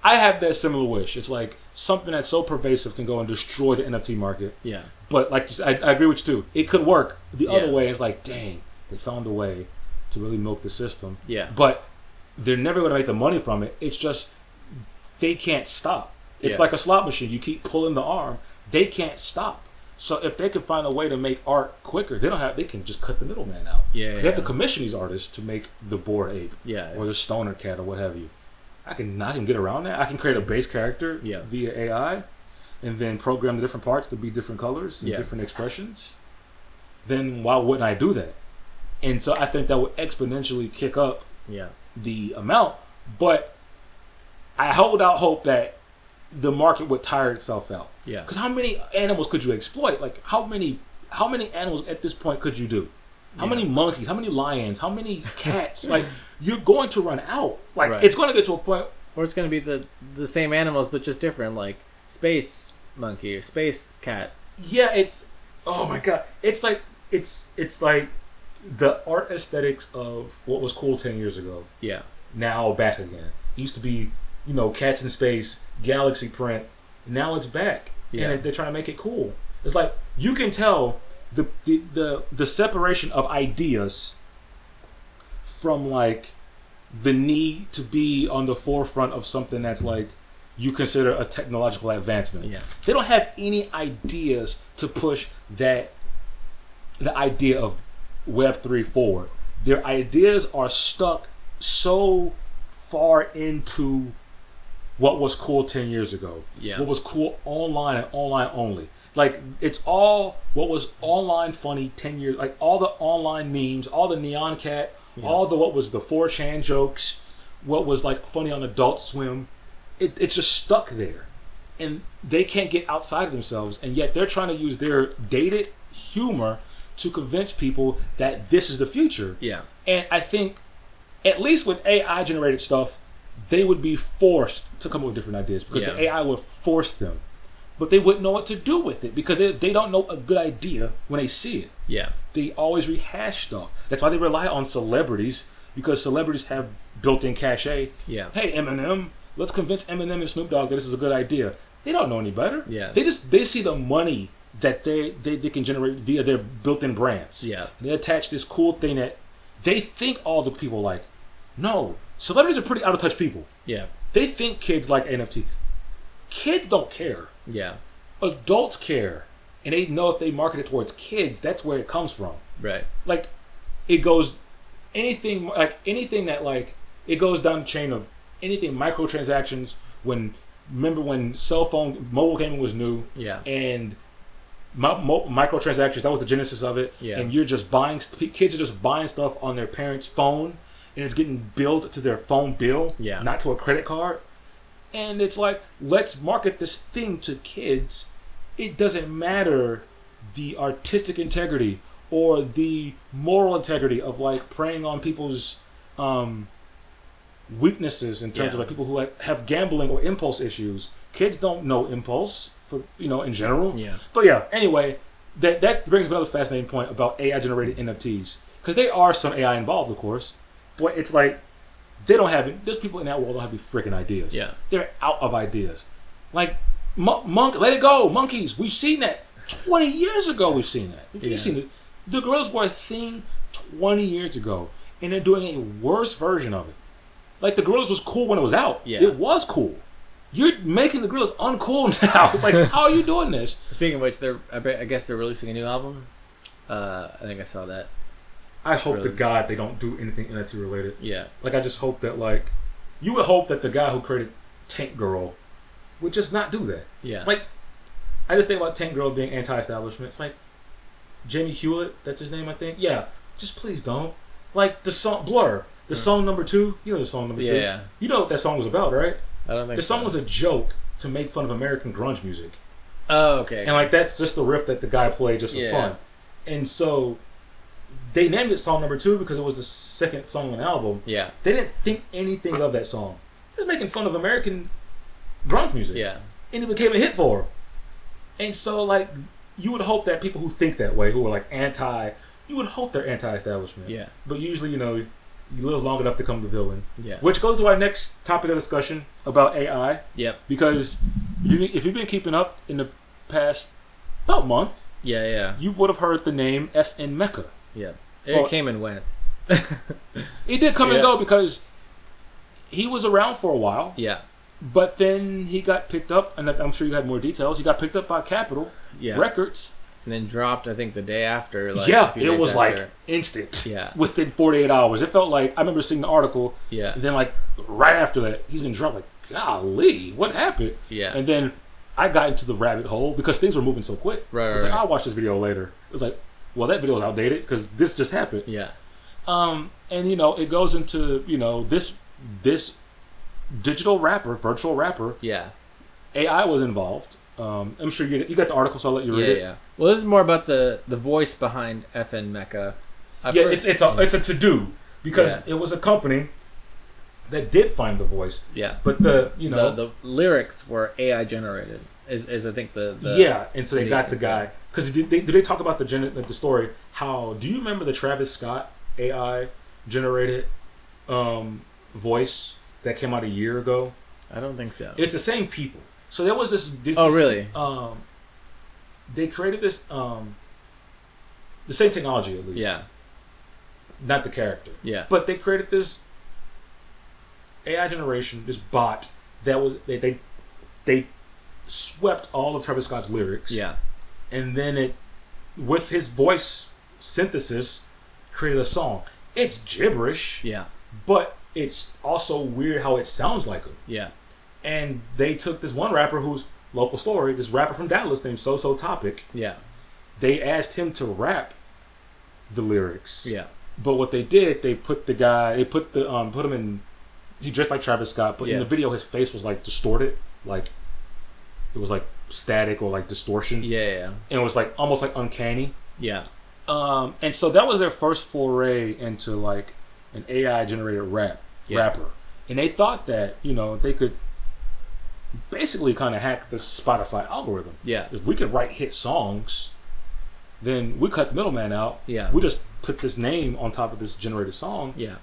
I have that similar wish. It's like something that's so pervasive can go and destroy the NFT market. Yeah. But like you said, I, I agree with you too. It could work. The Yeah. other way is like, dang, they found a way to really milk the system. Yeah. But they're never going to make the money from it. It's just they can't stop. It's Yeah. like a slot machine. You keep pulling the arm. They can't stop. So if they can find a way to make art quicker, they don't have. They can just cut the middleman out. Yeah. they have to commission these artists to make the Bored Ape Yeah. or the stoner cat or what have you. I can I can get around that. I can create a base character Yeah. via AI, and then program the different parts to be different colors and Yeah. different expressions. Then why wouldn't I do that? And so I think that would exponentially kick up Yeah. the amount. But I hold out hope that the market would tire itself out. Yeah. Because how many animals could you exploit? Like how many how many animals at this point could you do? How Yeah. many monkeys? How many lions? How many cats? like you're going to run out. Like Right. it's going to get to a point. Or it's gonna be the the same animals but just different, like space monkey or space cat. Yeah, it's oh my god. It's like it's it's like the art aesthetics of what was cool ten years ago. Yeah. Now back again. It used to be you know cats in space, galaxy print. Now it's back, Yeah. and they're trying to make it cool. It's like you can tell the the the, the separation of ideas from like the need to be on the forefront of something that's like you consider a technological advancement. Yeah. They don't have any ideas to push that the idea of Web three forward. Their ideas are stuck so far into what was cool ten years ago. Yeah. What was cool online and online only. Like it's all what was online funny ten years like all the online memes, all the neon cat, all the what was the 4chan jokes, what was like funny on Adult Swim. It, it's just stuck there and they can't get outside of themselves and yet they're trying to use their dated humor to convince people that this is the future Yeah. and i think at least with ai generated stuff they would be forced to come up with different ideas because the ai would force them but they wouldn't know what to do with it because they, they don't know a good idea when they see it Yeah. they always rehash stuff that's why they rely on celebrities because celebrities have built-in cachet Yeah. hey Eminem, let's convince Eminem and Snoop Dogg that this is a good idea. They don't know any better. Yeah. They just they see the money that they they, they can generate via their built-in brands. Yeah. And they attach this cool thing that they think all the people like. No, celebrities are pretty out of touch people. Yeah. They think kids like NFT. Kids don't care. Yeah. Adults care, and they know if they market it towards kids, that's where it comes from Right. like it goes anything like anything that like it goes down the chain of anything microtransactions when remember when cell phone mobile gaming was new Yeah. and microtransactions that was the genesis of it Yeah. and you're just buying kids are just buying stuff on their parents phone and it's getting billed to their phone bill Yeah. not to a credit card and it's like let's market this thing to kids it doesn't matter the artistic integrity or the moral integrity of like preying on people's um, weaknesses in terms Yeah. of like people who like, have gambling or impulse issues. Kids don't know impulse for you know in general. Yeah. But yeah, anyway, that that brings up another fascinating point about AI generated NFTs because they are some AI involved, of course, but it's like they don't have. There's people in that world don't have any freaking ideas. Yeah. they're out of ideas. Like mon- monk, let it go, monkeys. We've seen that twenty years ago. We've seen that. We've Yeah. seen it. The Gorillaz Boy thing twenty years ago, and they're doing a worse version of it. Like the Gorillaz was cool when it was out. Yeah. it was cool. You're making the Gorillaz uncool now. It's like, how are you doing this? Speaking of which, they're I, I guess they're releasing a new album. Uh, I think I saw that. I hope to Really? God they don't do anything NFT related. Yeah. Like I just hope that like you would hope that the guy who created Tank Girl would just not do that. Yeah. Like I just think about Tank Girl being anti-establishment. It's like Jamie Hewlett, that's his name, I think. Yeah, just please don't. Like the song Blur, the song number two. You know the song number yeah. two. Yeah. You know what that song was about, right? I don't think The song so. was a joke to make fun of American grunge music. Oh, okay. And like that's just the riff that the guy played just for Yeah. fun. And so they named it song number two because it was the second song on the album. yeah. They didn't think anything of that song. Just making fun of American grunge music. Yeah. and it became a hit for him. And so, like, you would hope that people who think that way, who are like anti, you would hope they're anti-establishment. Yeah. But usually, you know, you live long enough to come the villain. Yeah. Which goes to our next topic of discussion about AI, Yep. because you, if you've been keeping up in the past about month, Yeah. Yeah. you would have heard the name FN Meka. Yeah. It Well- came and went. It did come and go because he was around for a while, Yeah. but then he got picked up, and I'm sure you had more details. He got picked up by Capitol Yeah. Records. And then dropped. I think the day after. Like, yeah, it was like instant. Yeah. Within 48 hours. It felt like, I remember seeing the article, Yeah. and then like right after that, he's been dropped. Like, golly, what happened? Yeah. And then I got into the rabbit hole because things were moving so quick. Right, It's right, like, right. I'll watch this video later. It was like, well, that video is outdated because this just happened. yeah. Um, and you know, it goes into you know this this digital rapper, virtual rapper. Yeah. AI was involved. Um, I'm sure you, you got the article, so I'll let you Yeah. read it. Yeah. Well, this is more about the the voice behind FN Meka. I've yeah, it's it's a it's a to do because Yeah. it was a company that did find the voice, yeah. but the you know the, the lyrics were AI generated. Is, is I think the, the yeah, and so they the got the guy because did they, did they talk about the gen, the story? How do you remember the Travis Scott AI generated um, voice that came out a year ago? I don't think so. It's the same people. So there was this. this Oh, this- really? Um, they created this um, the same technology at least. yeah. Not the character. Yeah. But they created this AI generation, this bot that was they they, they swept all of Travis Scott's lyrics. Yeah. And then it with his voice synthesis created a song. It's gibberish, Yeah. but it's also weird how it sounds like him. Yeah. And they took this one rapper who's local story, this rapper from Dallas named So So Topic. Yeah. They asked him to rap the lyrics. Yeah. But what they did, they put the guy, they put the um, put him in. He dressed like Travis Scott, but in the video, his face was like distorted, like it was like static or like distortion, Yeah. Yeah. and it was like almost like uncanny. Yeah. Um, and so that was their first foray into like an AI generated rap Yeah. rapper, and they thought that you know they could basically kind of hack the Spotify algorithm. Yeah. If we could write hit songs, then we cut the middleman out. Yeah. We just put this name on top of this generated song, Yeah.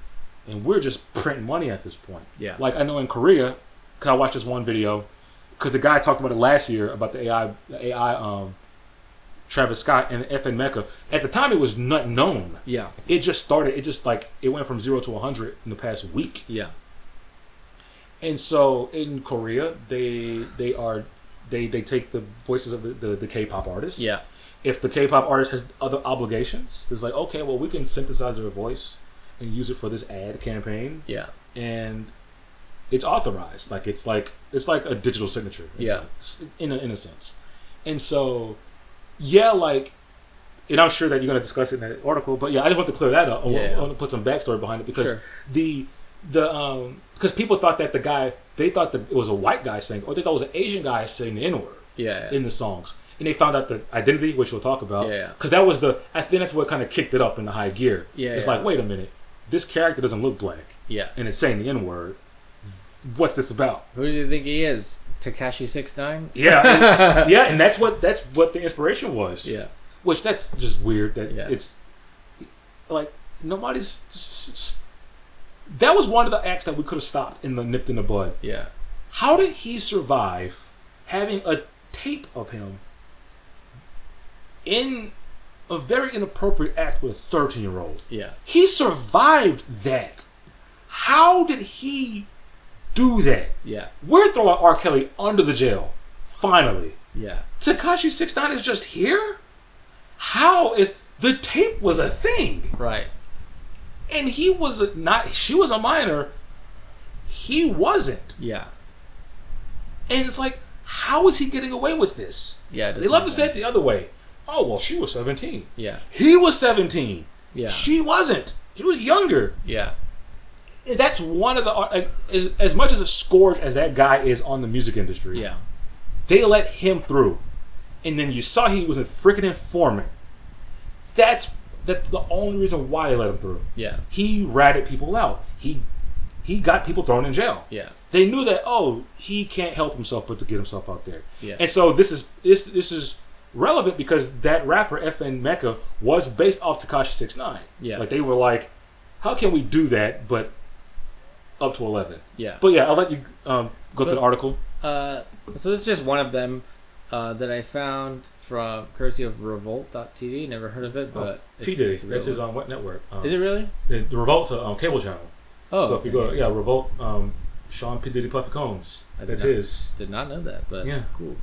and we're just printing money at this point. Yeah. Like I know in Korea, cause I watched this one video, because the guy talked about it last year about the AI, the AI, um, Travis Scott and FN Meka. At the time, it was not known. Yeah. It just started. It just like it went from zero to hundred in the past week. Yeah. And so in Korea, they they are they they take the voices of the, the, the K-pop artists. Yeah. If the K-pop artist has other obligations, it's like okay, well we can synthesize their voice and use it for this ad campaign, Yeah. and it's authorized. Like it's like it's like a digital signature. in Yeah. in a, in a sense. And so, yeah, like, and I'm sure that you're gonna discuss it in that article, but yeah, I just want to clear that up. I want, Yeah. I want to put some backstory behind it because Sure. the the um because people thought that the guy they thought that it was a white guy saying or they thought it was an Asian guy saying the N word Yeah. in the songs. And they found out the identity, which we'll talk about. Yeah. Because that was the, I think that's what kind of kicked it up in the high gear. Yeah, It's like, wait a minute, this character doesn't look black, yeah. and it's saying the N word. What's this about? Who do you think he is? Tekashi six nine. Yeah, and, yeah, and that's what that's what the inspiration was. Yeah. which that's just weird that Yeah. it's like nobody's. Just, just- that was one of the acts that we could have stopped in the nipped in the bud. Yeah. How did he survive having a tape of him in a very inappropriate act with a 13 year old? Yeah. He survived that. How did he do that? Yeah. We're throwing R. Kelly under the jail. Finally. Yeah. Tekashi 69 is just here? How is the tape was a thing Right. and he was not she was a minor he wasn't Yeah. and it's like how is he getting away with this Yeah. they love to say it the other way oh well she was 17 Yeah. he was 17 Yeah. she wasn't he was younger Yeah. That's one of the like, as, as much as a scourge as that guy is on the music industry Yeah. they let him through and then you saw he was a freaking informant that's that's the only reason why they let him through Yeah. he ratted people out he he got people thrown in jail Yeah. they knew that oh he can't help himself but to get himself out there. Yeah. And so this is this this is relevant because that rapper FN Meka was based off Tekashi Six Nine. Yeah. Like they were like, how can we do that but up to eleven? Yeah. But yeah, I'll let you um, go So- to the article. Uh, so this is just one of them uh, that I found from courtesy of Revolt.tv. Never heard of it, but P it's- Diddy. That's his on what network? Um, Is it really? The, the Revolt's a um, cable channel. Oh, so if you go, yeah, Revolt, um, Sean P Diddy Puffy Combs. That's not- his. Did not know that, but Yeah. cool.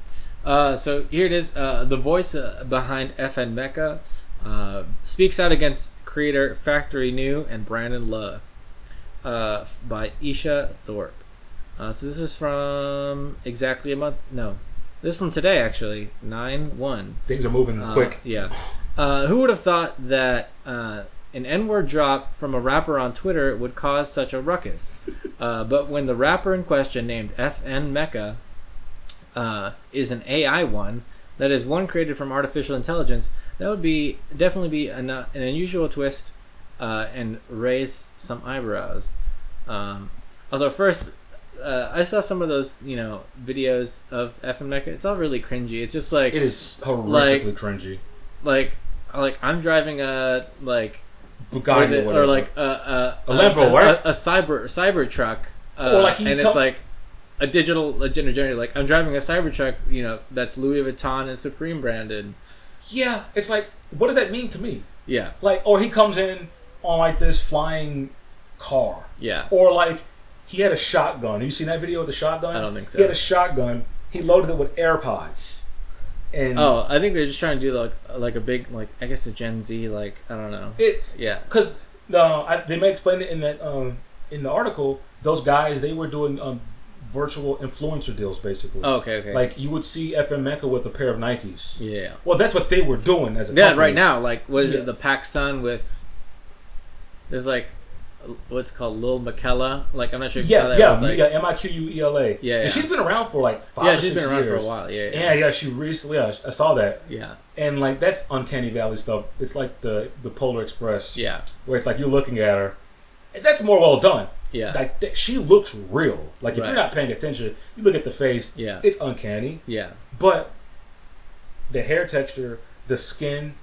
Uh, so here it is. Uh, the voice uh, behind FN Meka uh, speaks out against creator Factory New and Brandon Luh uh, by Isha Thorpe. Uh, so this is from exactly a month. No, this is from today actually. Nine one. Things are moving Uh, quick. Yeah. Uh, who would have thought that uh, an N word drop from a rapper on Twitter would cause such a ruckus? Uh, but when the rapper in question, named FN Meka, uh, is an AI one, that is one created from artificial intelligence, that would be definitely be an, an unusual twist uh, and raise some eyebrows. Um, also, first, uh, I saw some of those, you know, videos of FN Meka. It's all really cringy. It's just like It is horrifically like- cringy. like like I'm driving a like Bugatti is or or like a a, A Lambo, a, right? a, a cyber cyber truck, uh, Or like and come- it's like a digital a gener- generator. Like I'm driving a cyber truck, you know, that's Louis Vuitton and Supreme branded. yeah, it's like, what does that mean to me? Yeah, Like, or he comes in on like this flying car, yeah, or like he had a shotgun. Have you seen that video with the shotgun? I don't think so. He had a shotgun. He loaded it with AirPods, and Oh, I think they're just trying to do like like a big like I guess a Gen Z like I don't know. it Yeah, because no, I, they may explain it in that um in the article. Those guys they were doing um virtual influencer deals basically. oh, okay, okay. Like you would see FN Meka with a pair of Nikes. yeah, Well, that's what they were doing as a yeah. company. Right now, like was Yeah. it? The Pac Sun with there's like what's called Lil Miquela. Like I'm not sure if you saw Yeah, that. yeah, like, yeah. M I Q U E L A. Yeah, yeah. And she's been around for like five. yeah, she's been around years. for a while. Yeah, yeah, Yeah, yeah. She recently, yeah, I saw that, yeah, and like that's uncanny valley stuff. It's like the the Polar Express. yeah, where it's like you're looking at her. That's more well done. yeah, Like th- she looks real. Like if Right. you're not paying attention, you look at the face. yeah, It's uncanny, yeah, but the hair texture, the skin,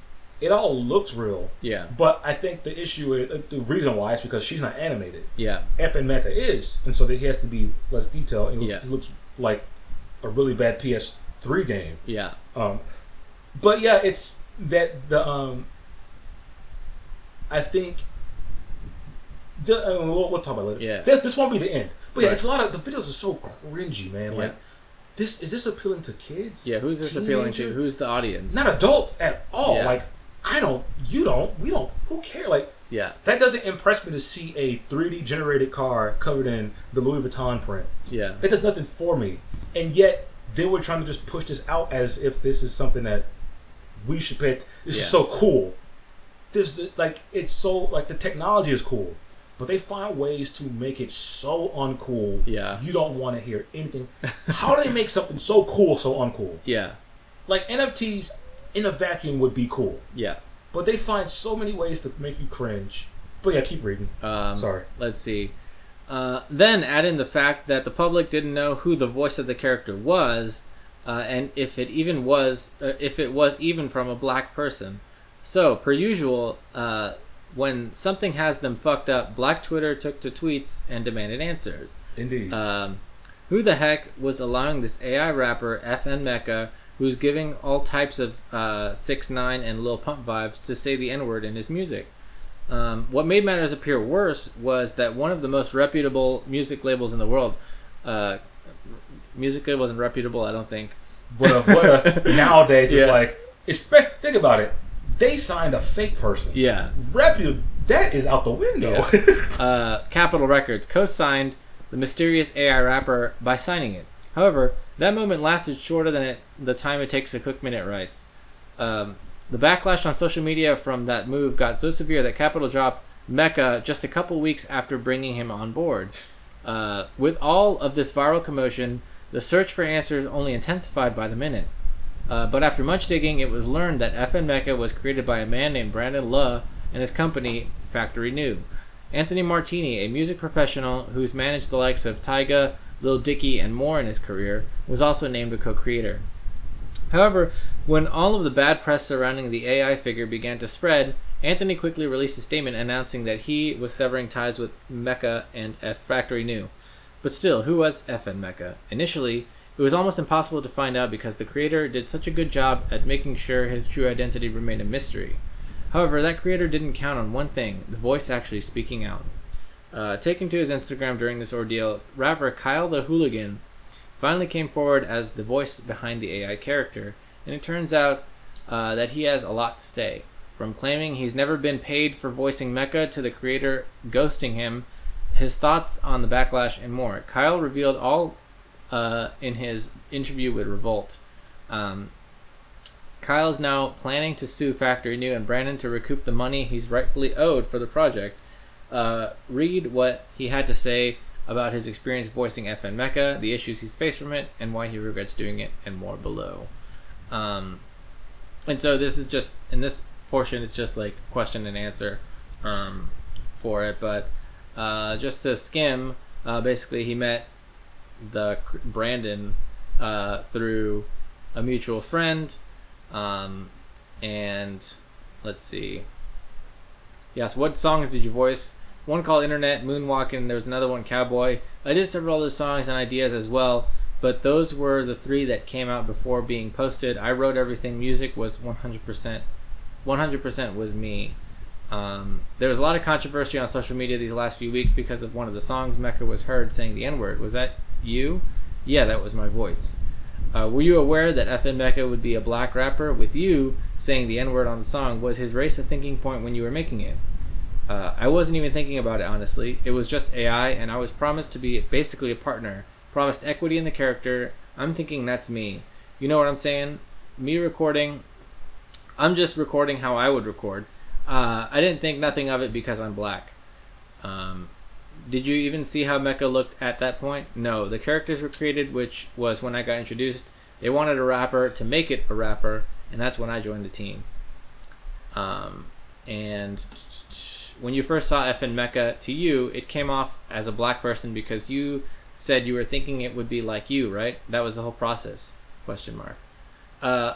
it all looks real. yeah, But I think the issue is uh, the reason why is because she's not animated. yeah, FN Meka is, and so that he has to be less detailed. He looks, Yeah. he looks like a really bad PS3 game. yeah, Um, but yeah, it's that the um. I think. The, uh, we'll, we'll talk about it later. Yeah. This, this won't be the end. But yeah, Right. it's a lot of the videos are so cringy, man. Yeah. Like, this is this appealing to kids? yeah. Who's this appealing to? Who's the audience? Not adults at all. Yeah. Like, I don't. You don't. We don't. Who care? Like, Yeah, that doesn't impress me to see a 3D generated car covered in the Louis Vuitton print. yeah, That does nothing for me. And yet they were trying to just push this out as if this is something that we should pay. This Yeah. is so cool. This the, like it's so like the technology is cool, but they find ways to make it so uncool. Yeah. You don't want to hear anything. How do they make something so cool so uncool? yeah, Like NFTs in a vacuum would be cool, yeah. but they find so many ways to make you cringe. But yeah, keep reading. Um, Sorry. Let's see. Uh, then add in the fact that the public didn't know who the voice of the character was, uh, and if it even was, uh, if it was even from a black person. So, per usual, uh, when something has them fucked up, Black Twitter took to tweets and demanded answers. Indeed. Um, who the heck was allowing this AI rapper FN Meka, who's giving all types of uh, six nine and Lil Pump vibes, to say the N word in his music? Um, what made matters appear worse was that one of the most reputable music labels in the world, uh, music label wasn't reputable, I don't think. But a, but a, nowadays it's like think about it. They signed a fake person. Yeah. Reputable. That is out the window. uh, Capitol Records co-signed the mysterious AI rapper by signing it. However, that moment lasted shorter than it, the time it takes to cook minute rice. Um, the backlash on social media from that move got so severe that Capitol dropped Meka just a couple weeks after bringing him on board. Uh, with all of this viral commotion, the search for answers only intensified by the minute. Uh, but after much digging, it was learned that FN Meka was created by a man named Brandon Luh and his company, Factory New. Anthony Martini, a music professional who's managed the likes of Tyga, Lil Dicky, and more in his career, was also named a co creator. However, when all of the bad press surrounding the AI figure began to spread, Anthony quickly released a statement announcing that he was severing ties with Meka and F Factory New. But still, who was FN Meka? Initially, it was almost impossible to find out because the creator did such a good job at making sure his true identity remained a mystery. However, that creator didn't count on one thing the voice actually speaking out. Uh, taken to his Instagram during this ordeal, rapper Kyle the Hooligan finally came forward as the voice behind the AI character, and it turns out uh, that he has a lot to say. From claiming he's never been paid for voicing Meka to the creator ghosting him, his thoughts on the backlash, and more. Kyle revealed all uh, in his interview with Revolt. Um, Kyle is now planning to sue Factory New and Brandon to recoup the money he's rightfully owed for the project. Uh, read what he had to say about his experience voicing FN Meka, the issues he's faced from it, and why he regrets doing it, and more below. Um, and so this is just in this portion, it's just like question and answer um, for it. But uh, just to skim, uh, basically he met the Brandon uh, through a mutual friend, um, and let's see. Yes, what songs did you voice? One called Internet, Moonwalking, there was another one, Cowboy. I did several other songs and ideas as well, but those were the three that came out before being posted. I wrote everything. Music was 100%. 100% was me. Um, there was a lot of controversy on social media these last few weeks because of one of the songs Meka was heard saying the N word. Was that you? Yeah, that was my voice. Uh, were you aware that FN Meka would be a black rapper? With you saying the N word on the song, was his race a thinking point when you were making it? Uh, I wasn't even thinking about it, honestly. It was just AI, and I was promised to be basically a partner. Promised equity in the character. I'm thinking that's me. You know what I'm saying? Me recording, I'm just recording how I would record. Uh, I didn't think nothing of it because I'm black. Um, did you even see how Meka looked at that point? No, the characters were created, which was when I got introduced. They wanted a rapper to make it a rapper, and that's when I joined the team. Um, and when you first saw F FN Meka to you, it came off as a black person because you said you were thinking it would be like you, right? That was the whole process. Question mark. Uh,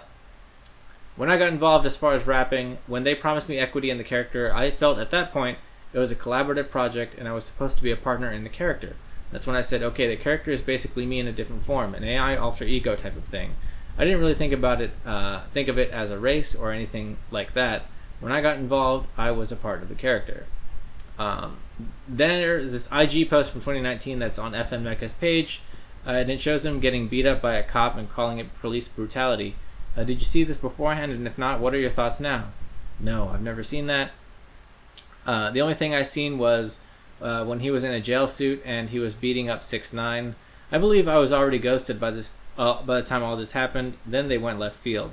when I got involved as far as rapping, when they promised me equity in the character, I felt at that point it was a collaborative project and I was supposed to be a partner in the character. That's when I said, okay, the character is basically me in a different form, an AI alter ego type of thing. I didn't really think about it, uh, think of it as a race or anything like that. When I got involved, I was a part of the character. Um, then there's this IG post from 2019 that's on FN Meka's page, uh, and it shows him getting beat up by a cop and calling it police brutality. Uh, did you see this beforehand? And if not, what are your thoughts now? No, I've never seen that. Uh, the only thing I seen was uh, when he was in a jail suit and he was beating up six nine. I believe I was already ghosted by this uh, by the time all this happened. Then they went left field.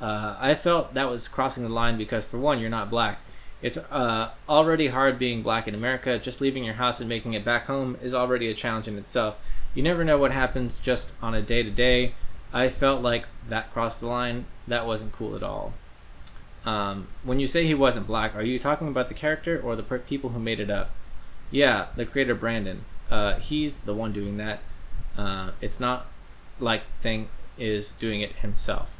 Uh, I felt that was crossing the line because for one, you're not black. It's uh, already hard being black in America. Just leaving your house and making it back home is already a challenge in itself. You never know what happens just on a day to day. I felt like that crossed the line. That wasn't cool at all. Um, when you say he wasn't black, are you talking about the character or the per- people who made it up? Yeah, the creator Brandon. Uh, he's the one doing that. Uh, it's not like Thing is doing it himself.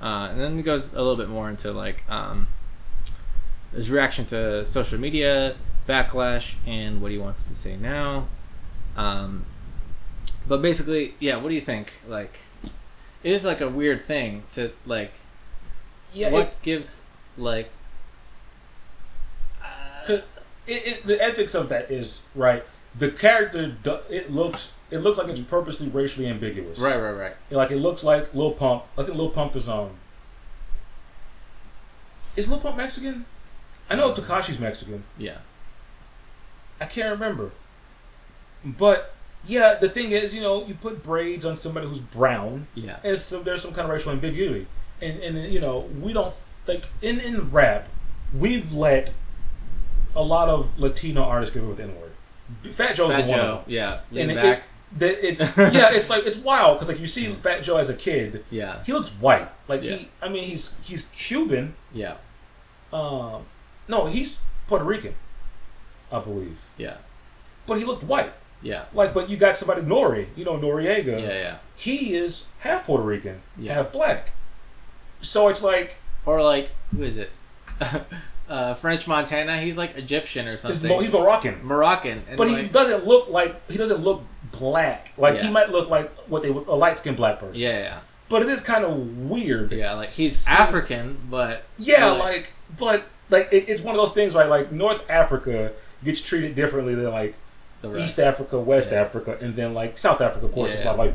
Uh, and then it goes a little bit more into like um, his reaction to social media backlash and what he wants to say now. Um, but basically, yeah. What do you think? Like, it is like a weird thing to like Yeah, what it, gives like could, it, it, the ethics of that is right. The character, it looks, it looks like it's purposely racially ambiguous. right right right Like it looks like Lil Pump. I think Lil Pump is um. Is Lil Pump Mexican? I know Tekashi's Mexican. yeah I can't remember. But yeah, the thing is, you know, you put braids on somebody who's brown, yeah and so there's some kind of racial ambiguity, and and you know, we don't think in in rap, we've let a lot of Latino artists get away with N word. Fat Joe's Fat the one. Joe yeah lean And back it, that it's yeah, it's like it's wild because like you see Fat Joe as a kid, yeah he looks white. Like Yeah. he, I mean, he's he's Cuban. yeah Um, no, he's Puerto Rican, I believe. yeah But he looked white. Yeah. Like, but you got somebody Nori, you know Noreaga. Yeah, yeah. He is half Puerto Rican, Yeah. half black. So it's like Or like who is it? uh, French Montana. He's like Egyptian or something. He's Moroccan, Moroccan. And but he like, doesn't look like he doesn't look black. Like he might look like what they would a light skinned black person. yeah, yeah, But it is kind of weird. yeah. Like he's See- African, but Yeah, but, like, but like it, it's one of those things, right? Like North Africa gets treated differently than like. East Africa, West Yeah. Africa, and then like South Africa, of course, Yeah. it's not like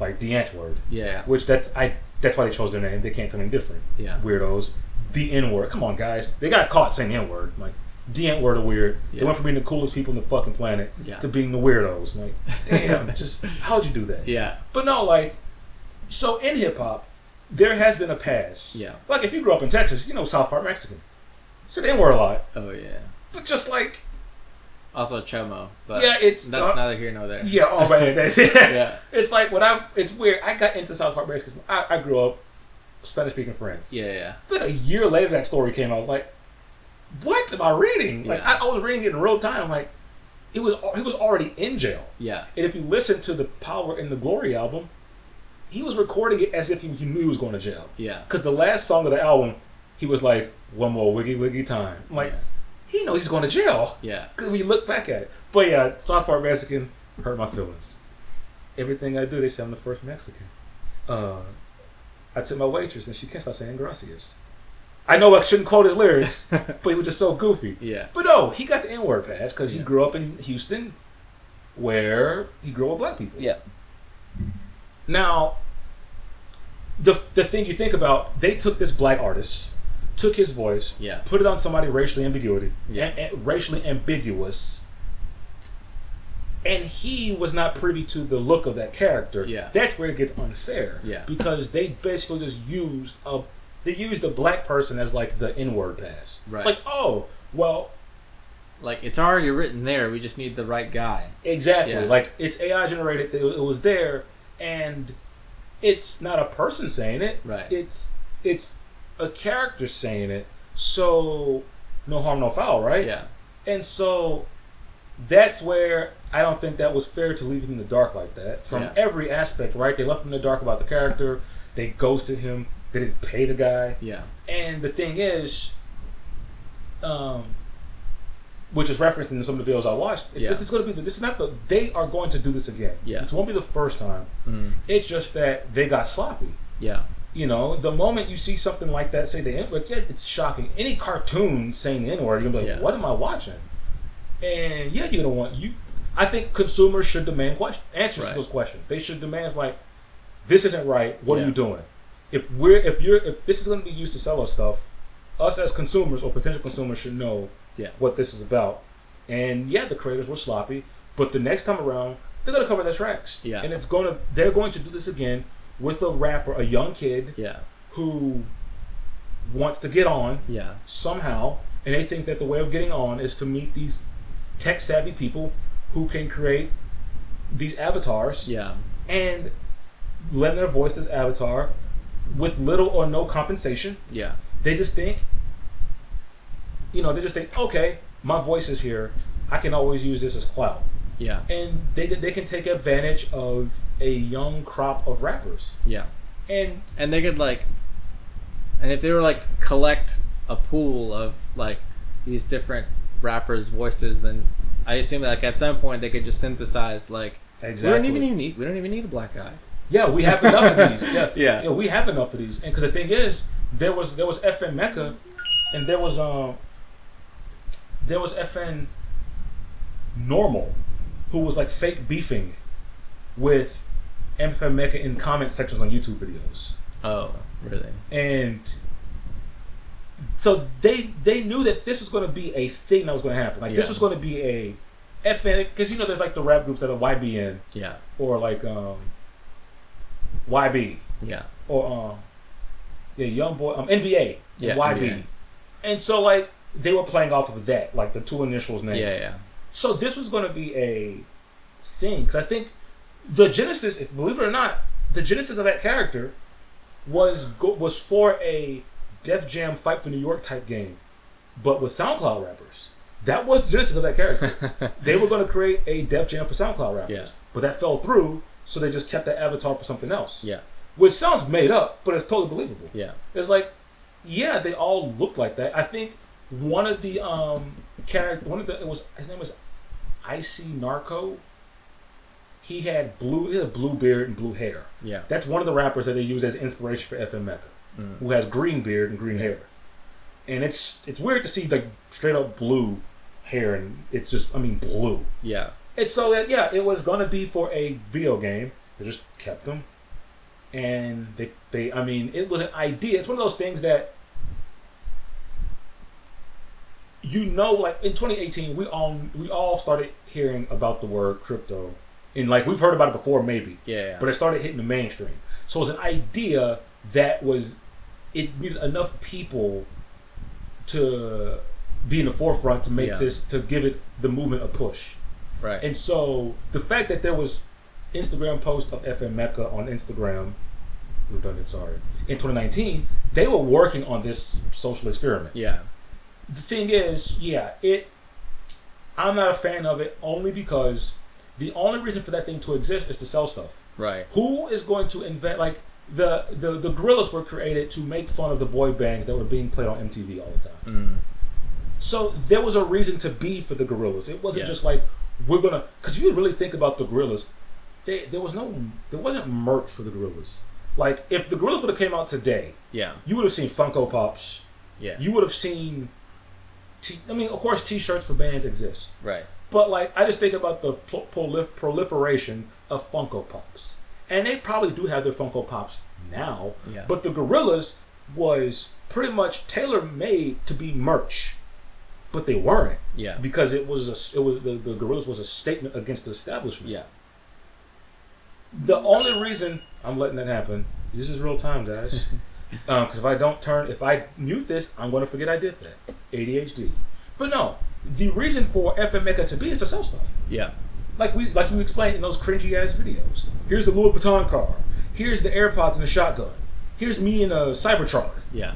like Die Antwoord, Yeah, which that's I that's why they chose their name. They can't tell me different. yeah, Weirdos. The N word. Come on, guys. They got caught saying N word. Like the N word are weird. They went from being the coolest people on the fucking planet Yeah. to being the weirdos. Like, damn, just how'd you do that? yeah, But no, like, so in hip hop, there has been a past. Yeah. Like if you grew up in Texas, you know South Park Mexican. So they were a lot. Oh yeah. But just like Also Chomo, but yeah, it's that's uh, neither here nor there. yeah, oh man, Yeah, It's like when I it's weird. I got into South Park Mexican. I, I grew up Spanish speaking friends. yeah, yeah, Then a year later, that story came. I was like, "What am I reading?" Like Yeah. I, I was reading it in real time. Like it was he was already in jail. yeah, And if you listen to the Power and the Glory album, he was recording it as if he, he knew he was going to jail. yeah. Because the last song of the album, he was like, "One more wiggy wiggy time." I'm like yeah. he knows he's going to jail. yeah. Because we look back at it, but yeah, South Park Mexican hurt my feelings. Everything I do, they say I'm the first Mexican. Uh, I tip my waitress, and she can't stop saying gracias. I know I shouldn't quote his lyrics, but he was just so goofy. Yeah. But no, he got the N word pass because he Yeah. grew up in Houston, where he grew up with black people. Yeah. Now, the the thing you think about, they took this black artist, took his voice, Yeah. put it on somebody racially ambiguity, Yeah. and, and racially ambiguous, and he was not privy to the look of that character. Yeah. that's where it gets unfair. Yeah. because they basically just used a they used the black person as like the N word pass. It's Right. like, oh, well, Like it's already written there. We just need the right guy. Exactly. Yeah. Like it's AI generated. It, it was there, and it's not a person saying it. Right. It's it's a character saying it. So no harm, no foul, right? Yeah. And so that's where I don't think that was fair to leave him in the dark like that from Yeah. every aspect. Right? They left him in the dark about the character. They ghosted him. They didn't pay the guy. Yeah. And the thing is, um, which is referenced in some of the videos I watched, Yeah. this is going to be. This is not the. They are going to do this again. Yeah. This won't be the first time. Mm. It's just that they got sloppy. Yeah. You know, the moment you see something like that, say the N word, yeah, it's shocking. Any cartoon saying the N word, you're gonna be like, Yeah. what am I watching? And yeah, you're gonna want you. I think consumers should demand question, answers Right. to those questions. They should demand like, this isn't right. What Yeah. are you doing? If we're if you're if this is gonna be used to sell us stuff, us as consumers or potential consumers should know Yeah. what this is about. And yeah, the creators were sloppy, but the next time around, they're gonna cover their tracks. Yeah. And it's gonna they're going to do this again with a rapper, a young kid Yeah. who wants to get on Yeah. somehow, and they think that the way of getting on is to meet these tech savvy people who can create these avatars Yeah. and lend their voice to this avatar with little or no compensation. Yeah. They just think, you know, they just think, okay, my voice is here. I can always use this as clout. Yeah. And they, they can take advantage of a young crop of rappers. Yeah. And And they could like, and if they were like collect a pool of like these different rappers' voices, then I assume like at some point they could just synthesize like Exactly. we don't even need we don't even need a black guy. Yeah, we have enough of these. Yeah, Yeah. yeah, we have enough of these. And because the thing is, there was there was FN Meka, and there was um there was FN Normal, who was like fake beefing with FN Meka in comment sections on YouTube videos, Oh, really? and so they they knew that this was going to be a thing that was going to happen. Like this was going to be a FN because you know there's like the rap groups that are YBN Yeah. or like um YB Yeah. or um yeah, young boy um NBA Yeah, YB. NBA. And so like they were playing off of that, like the two initials name. Yeah. Yeah. So this was going to be a thing because I think the genesis, if believe it or not, the genesis of that character was go, was for a Def Jam Fight for New York type game, but with SoundCloud rappers. That was the genesis of that character. they were going to create a Def Jam for SoundCloud rappers, Yeah. but that fell through. So they just kept that avatar for something else. yeah, which sounds made up, but it's totally believable. yeah, It's like, yeah, they all look like that. I think one of the um character, one of the it was his name was Icy Narco. He had blue, he had a blue beard and blue hair. yeah. That's one of the rappers that they use as inspiration for FN Meka, Mm. who has green beard and green hair. And it's it's weird to see like straight up blue hair, and it's just I mean blue. Yeah, And so that yeah, it was gonna be for a video game. They just kept them, and they they I mean it was an idea. It's one of those things that you know, like in 2018, we all we all started hearing about the word crypto, and like we've heard about it before, maybe, yeah, but it started hitting the mainstream. So it was an idea that was it needed enough people to be in the forefront to make Yeah. this to give it the movement a push. Right. And so the fact that there was Instagram post of FN Meka on Instagram, redundant, sorry, in 2019, they were working on this social experiment. yeah, The thing is, yeah, it. I'm not a fan of it only because the only reason for that thing to exist is to sell stuff. right. Who is going to invent like the the the Gorillaz were created to make fun of the boy bands that were being played on MTV all the time. Mm. So there was a reason to be for the Gorillaz. It wasn't Yeah. just like we're gonna because you really think about the Gorillaz. They, there was no there wasn't merch for the Gorillaz. Like if the Gorillaz would have came out today, Yeah, you would have seen Funko Pops. yeah. You would have seen. T- I mean, of course, T-shirts for bands exist, right. but like I just think about the pro- prolif- proliferation of Funko Pops, and they probably do have their Funko Pops now. Yeah. But the Gorillaz was pretty much tailor made to be merch, but they weren't Yeah. because it was a it was the, the Gorillaz was a statement against the establishment. Yeah. The only reason I'm letting that happen, this is real time, guys. Um, because if I don't turn, if I mute this, I'm going to forget I did that. ADHD. But no, the reason for FN Meka to be is to sell stuff. Yeah. Like we like you explained in those cringy ass videos. Here's the Louis Vuitton car. Here's the AirPods and the shotgun. Here's me in a Cybertruck. Yeah.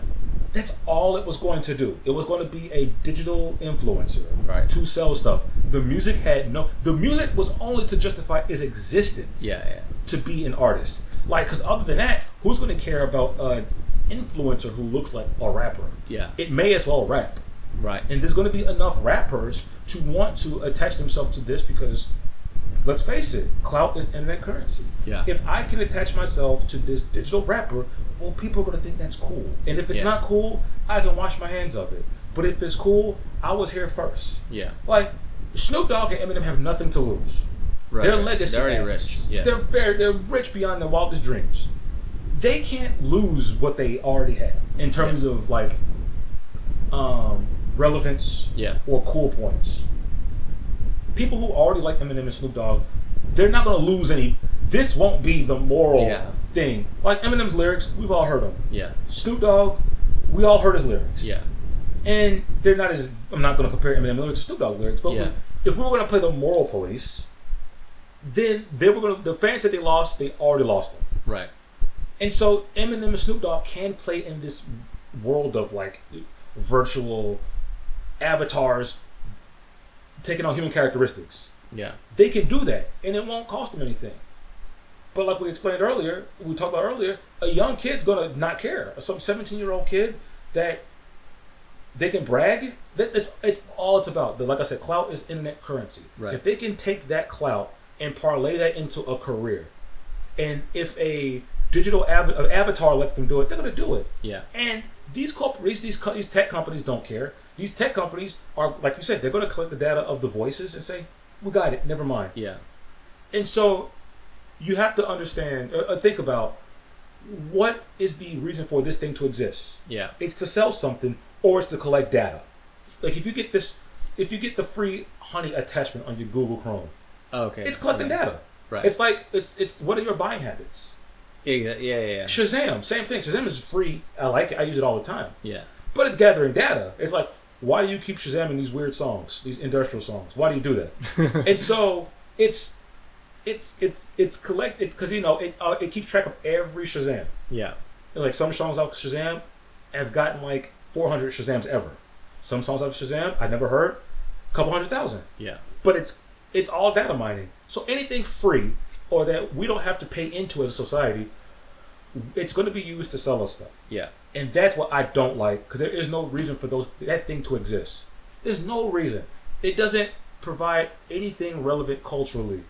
That's all it was going to do. It was going to be a digital influencer Right. to sell stuff. The music had no. The music was only to justify its existence. Yeah. Yeah. To be an artist, like, because other than that, who's going to care about an influencer who looks like a rapper? Yeah. It may as well rap, Right. and there's going to be enough rappers to want to attach themselves to this because, let's face it, clout is internet currency. Yeah. If I can attach myself to this digital rapper, well, people are going to think that's cool. And if it's Yeah. not cool, I can wash my hands of it. But if it's cool, I was here first. Yeah. Like Snoop Dogg and Eminem have nothing to lose. Right. They're right. legacy. They're already rich. Yeah. They're very they're rich beyond their wildest dreams. They can't lose what they already have in terms of like um relevance Yeah. or cool points. People who already like Eminem and Snoop Dogg, they're not gonna lose any. This won't be the moral Yeah. Thing. Like Eminem's lyrics, we've all heard them. Yeah. Snoop Dogg, we all heard his lyrics. Yeah. And they're not as I'm not going to compare Eminem lyrics to Snoop Dogg lyrics, but Yeah. if we were going to play the moral police, then they were going to the fans that they lost, they already lost them. Right. And so Eminem and Snoop Dogg can play in this world of like virtual avatars taking on human characteristics. Yeah. They can do that, and it won't cost them anything. But like we explained earlier, we talked about earlier, a young kid's gonna not care. Some seventeen-year-old kid that they can brag. That it's it's all it's about. Like I said, clout is internet currency. Right. If they can take that clout and parlay that into a career, and if a digital av- avatar lets them do it, they're gonna do it. Yeah. And these corporations, these co- these tech companies don't care. These tech companies are, like you said, they're to collect the data of the voices and say, "We got it. Never mind." Yeah. And so, you have to understand, uh, uh, think about what is the reason for this thing to exist. Yeah. It's to sell something, or it's to collect data. Like if you get this, if you get the free Honey attachment on your Google Chrome, Oh, okay. it's collecting okay. data. Right. It's like it's it's what are your buying habits? yeah. Yeah. Yeah. Yeah. Shazam, same thing. Shazam is free. I like it. I use it all the time. Yeah. But it's gathering data. It's like, why do you keep Shazamming these weird songs, these industrial songs? Why do you do that? and so it's it's it's it's collected because you know it uh, it keeps track of every Shazam. Yeah. And, like some songs out Shazam have gotten like 400 Shazams ever. Some songs out Shazam I never heard a couple hundred thousand. Yeah. But it's it's all data mining. So anything free or that we don't have to pay into as a society, it's going to be used to sell us stuff. Yeah. And that's what I don't like because there is no reason for those that thing to exist. There's no reason. It doesn't provide anything relevant culturally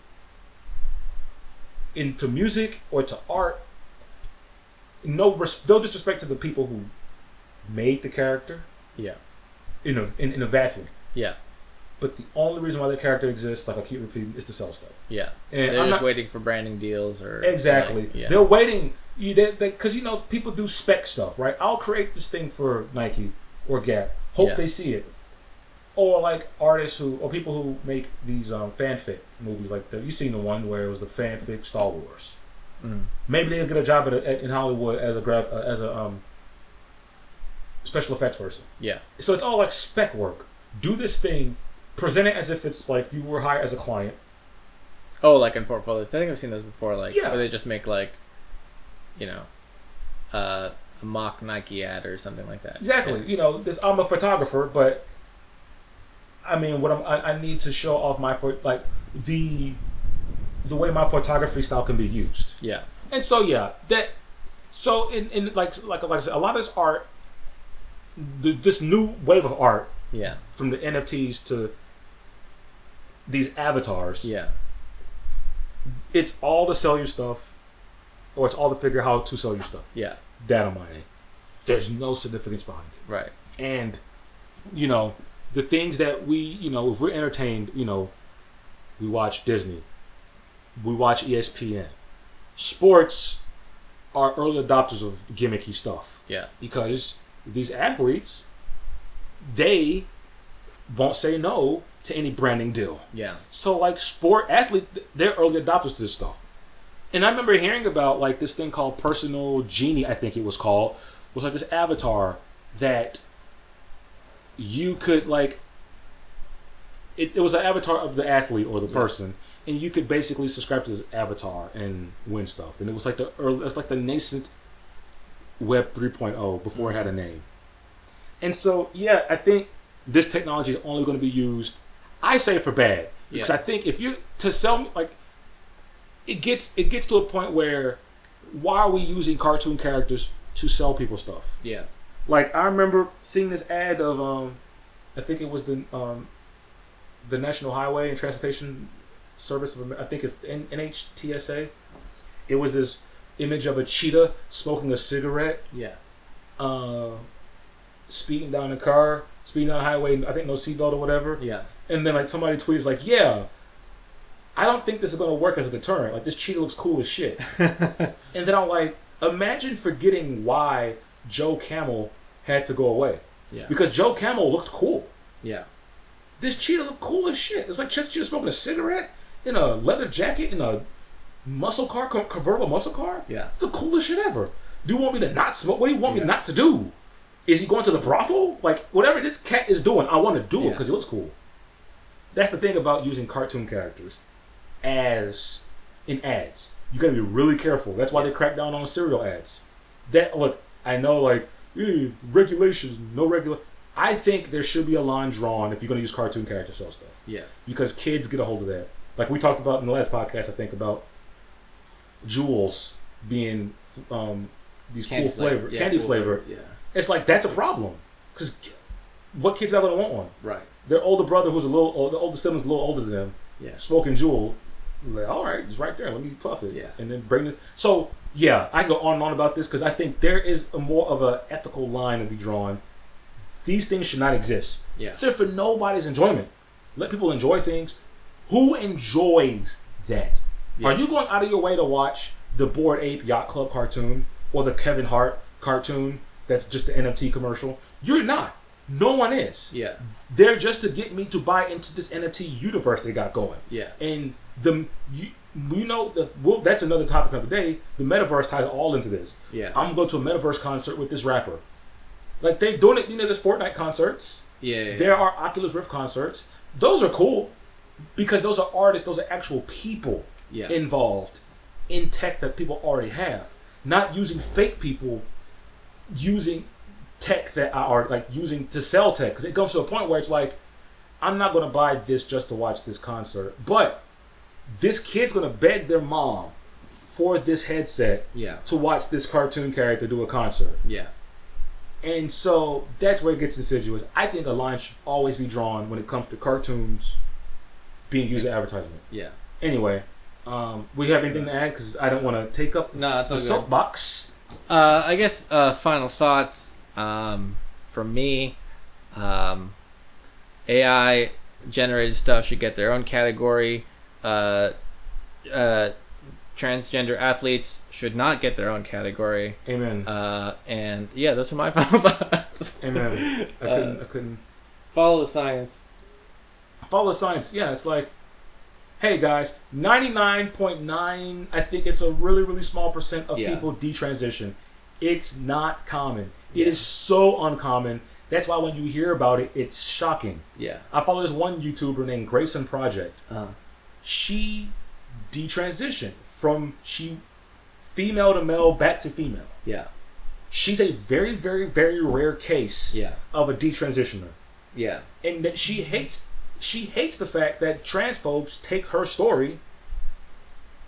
into music or to art. No, res- no disrespect to the people who made the character Yeah. in a in, in a vacuum. Yeah. But the only reason why the character exists, like I keep repeating, is to sell stuff. Yeah. And They're I'm just not, waiting for branding deals or Exactly. like, yeah. They're waiting. You because you know people do spec stuff, right? I'll create this thing for Nike or Gap. Hope Yeah. they see it. Or like artists who or people who make these um, fanfic movies like that. You seen the one where it was the fanfic Star Wars. Mm. Maybe they'll get a job at, a, at in Hollywood as a graph uh, as a um, special effects person. Yeah. So it's all like spec work. Do this thing, present it as if it's like you were hired as a client. Oh, like in portfolios. I think I've seen those before. Like Yeah. where they just make like, you know, uh, a mock Nike ad or something like that. Exactly. You know, this I'm a photographer, but I mean, what I'm, I, I need to show off my like the the way my photography style can be used. Yeah. And so yeah, that so in, in like like like I said, a lot of this art, the, this new wave of art Yeah. from the NFTs to these avatars, Yeah. it's all to sell your stuff, or it's all to figure out how to sell your stuff. Yeah. Data mining. There's no significance behind it. Right. and you know the things that we you know if we're entertained you know we watch disney we watch espn sports are early adopters of gimmicky stuff Yeah. because these athletes they won't say no to any branding deal Yeah. so like sport athlete, they're early adopters to this stuff. And I remember hearing about like this thing called personal genie, I think it was called, was like this avatar that you could like it, it was an avatar of the athlete or the person and you could basically subscribe to this avatar and win stuff and it was like the early it's like the nascent web 3.0 before it had a name and so yeah i think this technology is only going to be used i say for bad because Yeah. i think if you to sell me like it gets it gets to a point where why are we using cartoon characters to sell people stuff Yeah. Like I remember seeing this ad of um, I think it was the um, the National Highway and Transportation Service of I think it's NHTSA. It was this image of a cheetah smoking a cigarette, Yeah. uh, speeding down the car, speeding down the highway. I think no seatbelt or whatever. Yeah. And then like somebody tweets like, "Yeah, I don't think this is gonna work as a deterrent. Like this cheetah looks cool as shit." and then I'm like, imagine forgetting why Joe Camel had to go away Yeah. because Joe Camel looked cool. Yeah. This cheetah looked cool as shit. It's like just cheetah smoking a cigarette in a leather jacket in a muscle car, convertible muscle car. Yeah. It's the coolest shit ever. Do you want me to not smoke? What do you want Yeah. me not to do? Is he going to the brothel? Like whatever this cat is doing, I want to do it because he looks cool. That's the thing about using cartoon characters as in ads. You got to be really careful. That's why they crack down on cereal ads. That look, I know like eh, regulations, no regular. I think there should be a line drawn if you're going to use cartoon characters to sell stuff Yeah. because kids get a hold of that. Like we talked about in the last podcast, I think about Juuls being um, these cool flavor, Yeah, candy cool flavor. Yeah. It's like that's a problem because what kids are going to want one? Right. Their older brother, who's a little, the older sibling's a little older than them, Yeah. smoking Juul. Like, all right, it's right there. Let me puff it. Yeah. and then bring it. So yeah, I go on and on about this because I think there is a more of a ethical line to be drawn. These things should not exist. Yeah. It's just for nobody's enjoyment. Let people enjoy things. Who enjoys that? Yeah. Are you going out of your way to watch the Bored Ape Yacht Club cartoon or the Kevin Hart cartoon that's just the NFT commercial? You're not. No one is. Yeah. They're just to get me to buy into this NFT universe they got going. Yeah. And the you, you know the well, that's another topic of the day. The metaverse ties all into this. Yeah. I'm going to a metaverse concert with this rapper. Like they're doing it. You know, there's Fortnite concerts. Yeah. yeah, There are Oculus Rift concerts. Those are cool because those are artists. Those are actual people Yeah. involved in tech that people already have. Not using fake people using tech that are like using to sell tech because it comes to a point where it's like I'm not gonna buy this just to watch this concert, but this kid's gonna beg their mom for this headset Yeah. to watch this cartoon character do a concert. Yeah. And so that's where it gets insidious. I think a line should always be drawn when it comes to cartoons being used as advertisement. Yeah. Anyway, um, we have anything to add? Because I don't want to take up No, that's the soapbox. Uh, I guess uh, final thoughts um, from me. Um, AI generated stuff should get their own category. Uh, uh, transgender athletes should not get their own category. Amen. Uh, and yeah, those are my final thoughts. Amen. I uh, couldn't. I couldn't Follow the science. follow the science. Yeah, it's like, hey guys, ninety nine point nine. I think it's a really, really small percent of Yeah. people detransition. It's not common. It Yeah. is so uncommon. That's why when you hear about it, it's shocking. Yeah. I follow this one YouTuber named Grayson Project. Uh, She detransitioned from she female to male back to female. yeah. She's a very, very, very rare case Yeah. of a detransitioner. Yeah. and that she hates she hates the fact that transphobes take her story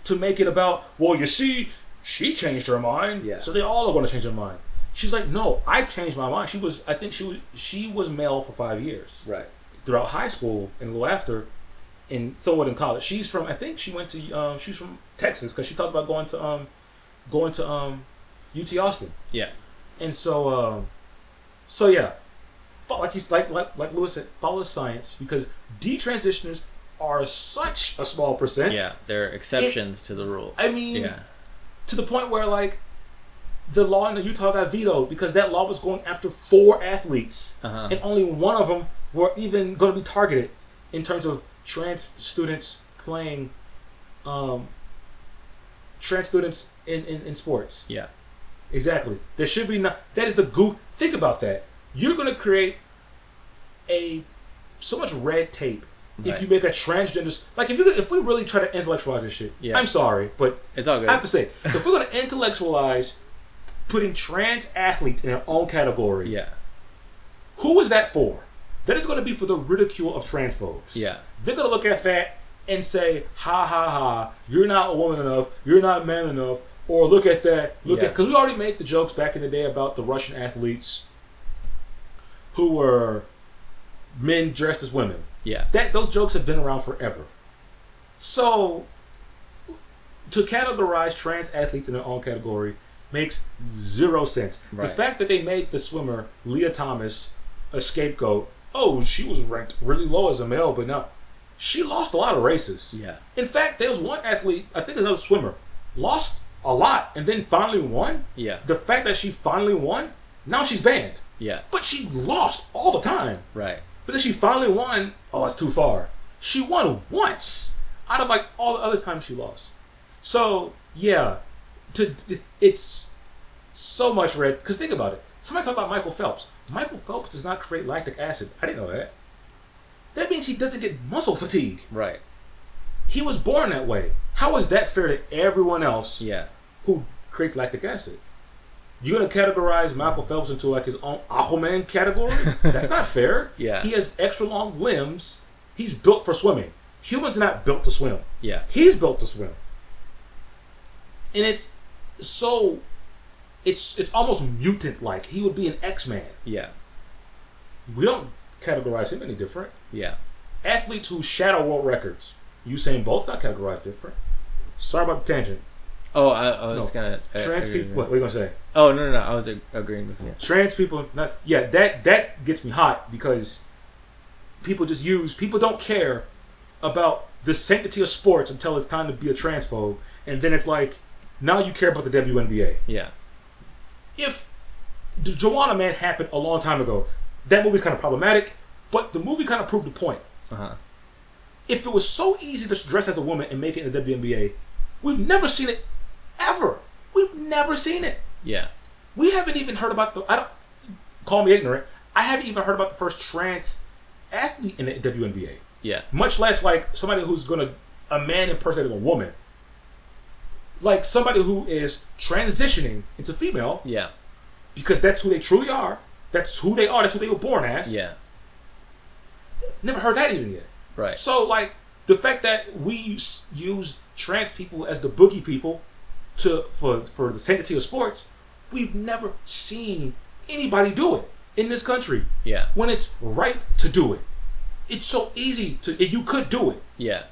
to make it about well you see she changed her mind Yeah. so they all are going to change their mind she's like no i changed my mind she was i think she was she was male for five years Right. throughout high school and a little after and somewhat in college she's from i think she went to um she's from texas because she talked about going to um going to um ut austin Yeah. and so, um, so yeah, like he's like like like Lewis said, follow the science because detransitioners are such a small percent. Yeah. There are exceptions to the rule. I mean, Yeah. to the point where like the law in Utah got vetoed because that law was going after four athletes, Uh-huh. and only one of them were even going to be targeted in terms of trans students playing, um, trans students in, in, in sports. Yeah. Exactly. There should be not. That is the goof. Think about that. You're gonna create a so much red tape if you make a transgender. Like if you if we really try to intellectualize this shit. Yeah. I'm sorry, but It's all good. I have to say if we're gonna intellectualize putting trans athletes in their own category, yeah. who is that for? That is going to be for the ridicule of transphobes. Yeah. They're going to look at that and say, ha ha ha, you're not a woman enough, you're not man enough. Or look at that, look Yeah. at, because we already made the jokes back in the day about the Russian athletes who were men dressed as women. Yeah. That Those jokes have been around forever. So, to categorize trans athletes in their own category makes zero sense. Right. The fact that they made the swimmer Lia Thomas a scapegoat. Oh, she was ranked really low as a male, but no, she lost a lot of races. Yeah. In fact, there was one athlete, I think it was another swimmer, lost a lot and then finally won. Yeah. The fact that she finally won, now she's banned. Yeah. But she lost all the time. Right. But then she finally won. Oh, it's too far. She won once out of like all the other times she lost. So yeah, to, to- it's so much red. Because think about it. Somebody talk about Michael Phelps. Michael Phelps does not create lactic acid. I didn't know that. That means he doesn't get muscle fatigue. Right. He was born that way. How is that fair to everyone else Yeah. who creates lactic acid? You're gonna categorize Michael Phelps into like his own Aquaman category? That's not fair. Yeah. He has extra long limbs. He's built for swimming. Humans are not built to swim. Yeah. He's built to swim. And it's so it's it's almost mutant like. He would be an X-Man. Yeah. We don't categorize him any different. Yeah. Athletes who shatter world records. Usain Bolt's not categorized different. Sorry about the tangent. Oh, I, I was No. gonna. Trans people. What, what are you gonna say? Oh no no no! I was ag- agreeing with you. Trans people. Not yeah. That that gets me hot because people just use. People don't care about the sanctity of sports until it's time to be a transphobe, and then it's like now you care about the WNBA. Yeah. If the Juwanna Mann happened a long time ago, that movie's kind of problematic, but the movie kind of proved the point. Uh huh. If it was so easy to dress as a woman and make it in the WNBA, we've never seen it ever. We've never seen it. Yeah. We haven't even heard about the. I don't call me ignorant. I haven't even heard about the first trans athlete in the WNBA. Yeah. Much less like somebody who's gonna a man impersonating a woman. Like somebody who is transitioning into female Yeah. because that's who they truly are. That's who they are. That's who they were born as. Yeah. Never heard that even yet. Right. So like the fact that we use, use trans people as the boogie people to for for the sanctity of sports, we've never seen anybody do it in this country Yeah. when it's right to do it. It's so easy to you could do it, Yeah.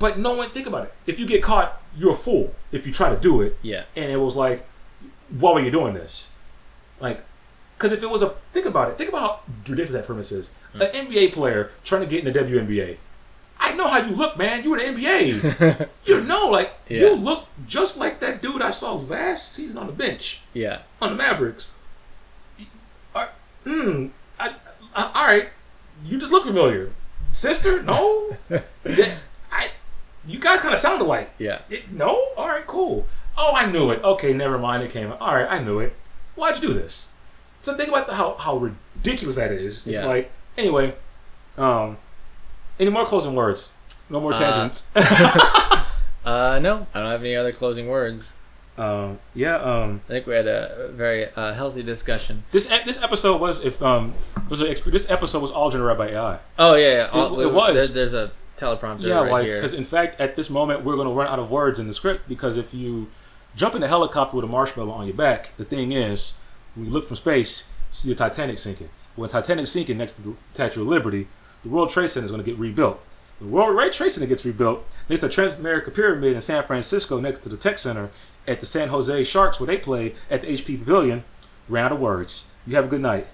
But no one think about it. If you get caught, you're a fool if you try to do it. Yeah. And it was like, why were you doing this? Like, because if it was a think about it, think about how ridiculous that premise is. Hmm. An NBA player trying to get in the WNBA. I know how you look, man. You were in the NBA. you know, like Yeah. you look just like that dude I saw last season on the bench Yeah. on the Mavericks. Uh, Hmm. I, I, all right. You just look familiar, sister. No. That-. You guys kind of sound alike. Yeah. It, no? All right, cool. Oh, I knew it. Okay, never mind. It came. All right, I knew it. Why'd you do this? So think about the, how how ridiculous that is. It's Yeah. like anyway. Um, any more closing words? No more Uh, tangents. Uh, no, I don't have any other closing words. um, yeah. Um, I think we had a very uh, healthy discussion. this e- this episode was if um was exp- this episode was all generated by AI. Oh yeah, yeah. All, it was. There, there's a teleprompter Yeah, right like because in fact at this moment we're gonna run out of words in the script because if you jump in a helicopter with a marshmallow on your back, the thing is when you look from space, the Titanic sinking. When Titanic sinking next to the Statue of Liberty, the World Trade Center is gonna get rebuilt. The World Trade Center gets rebuilt next to the Transamerica Pyramid in San Francisco, next to the Tech Center at the San Jose Sharks where they play at the HP Pavilion. Ran out of words. You have a good night.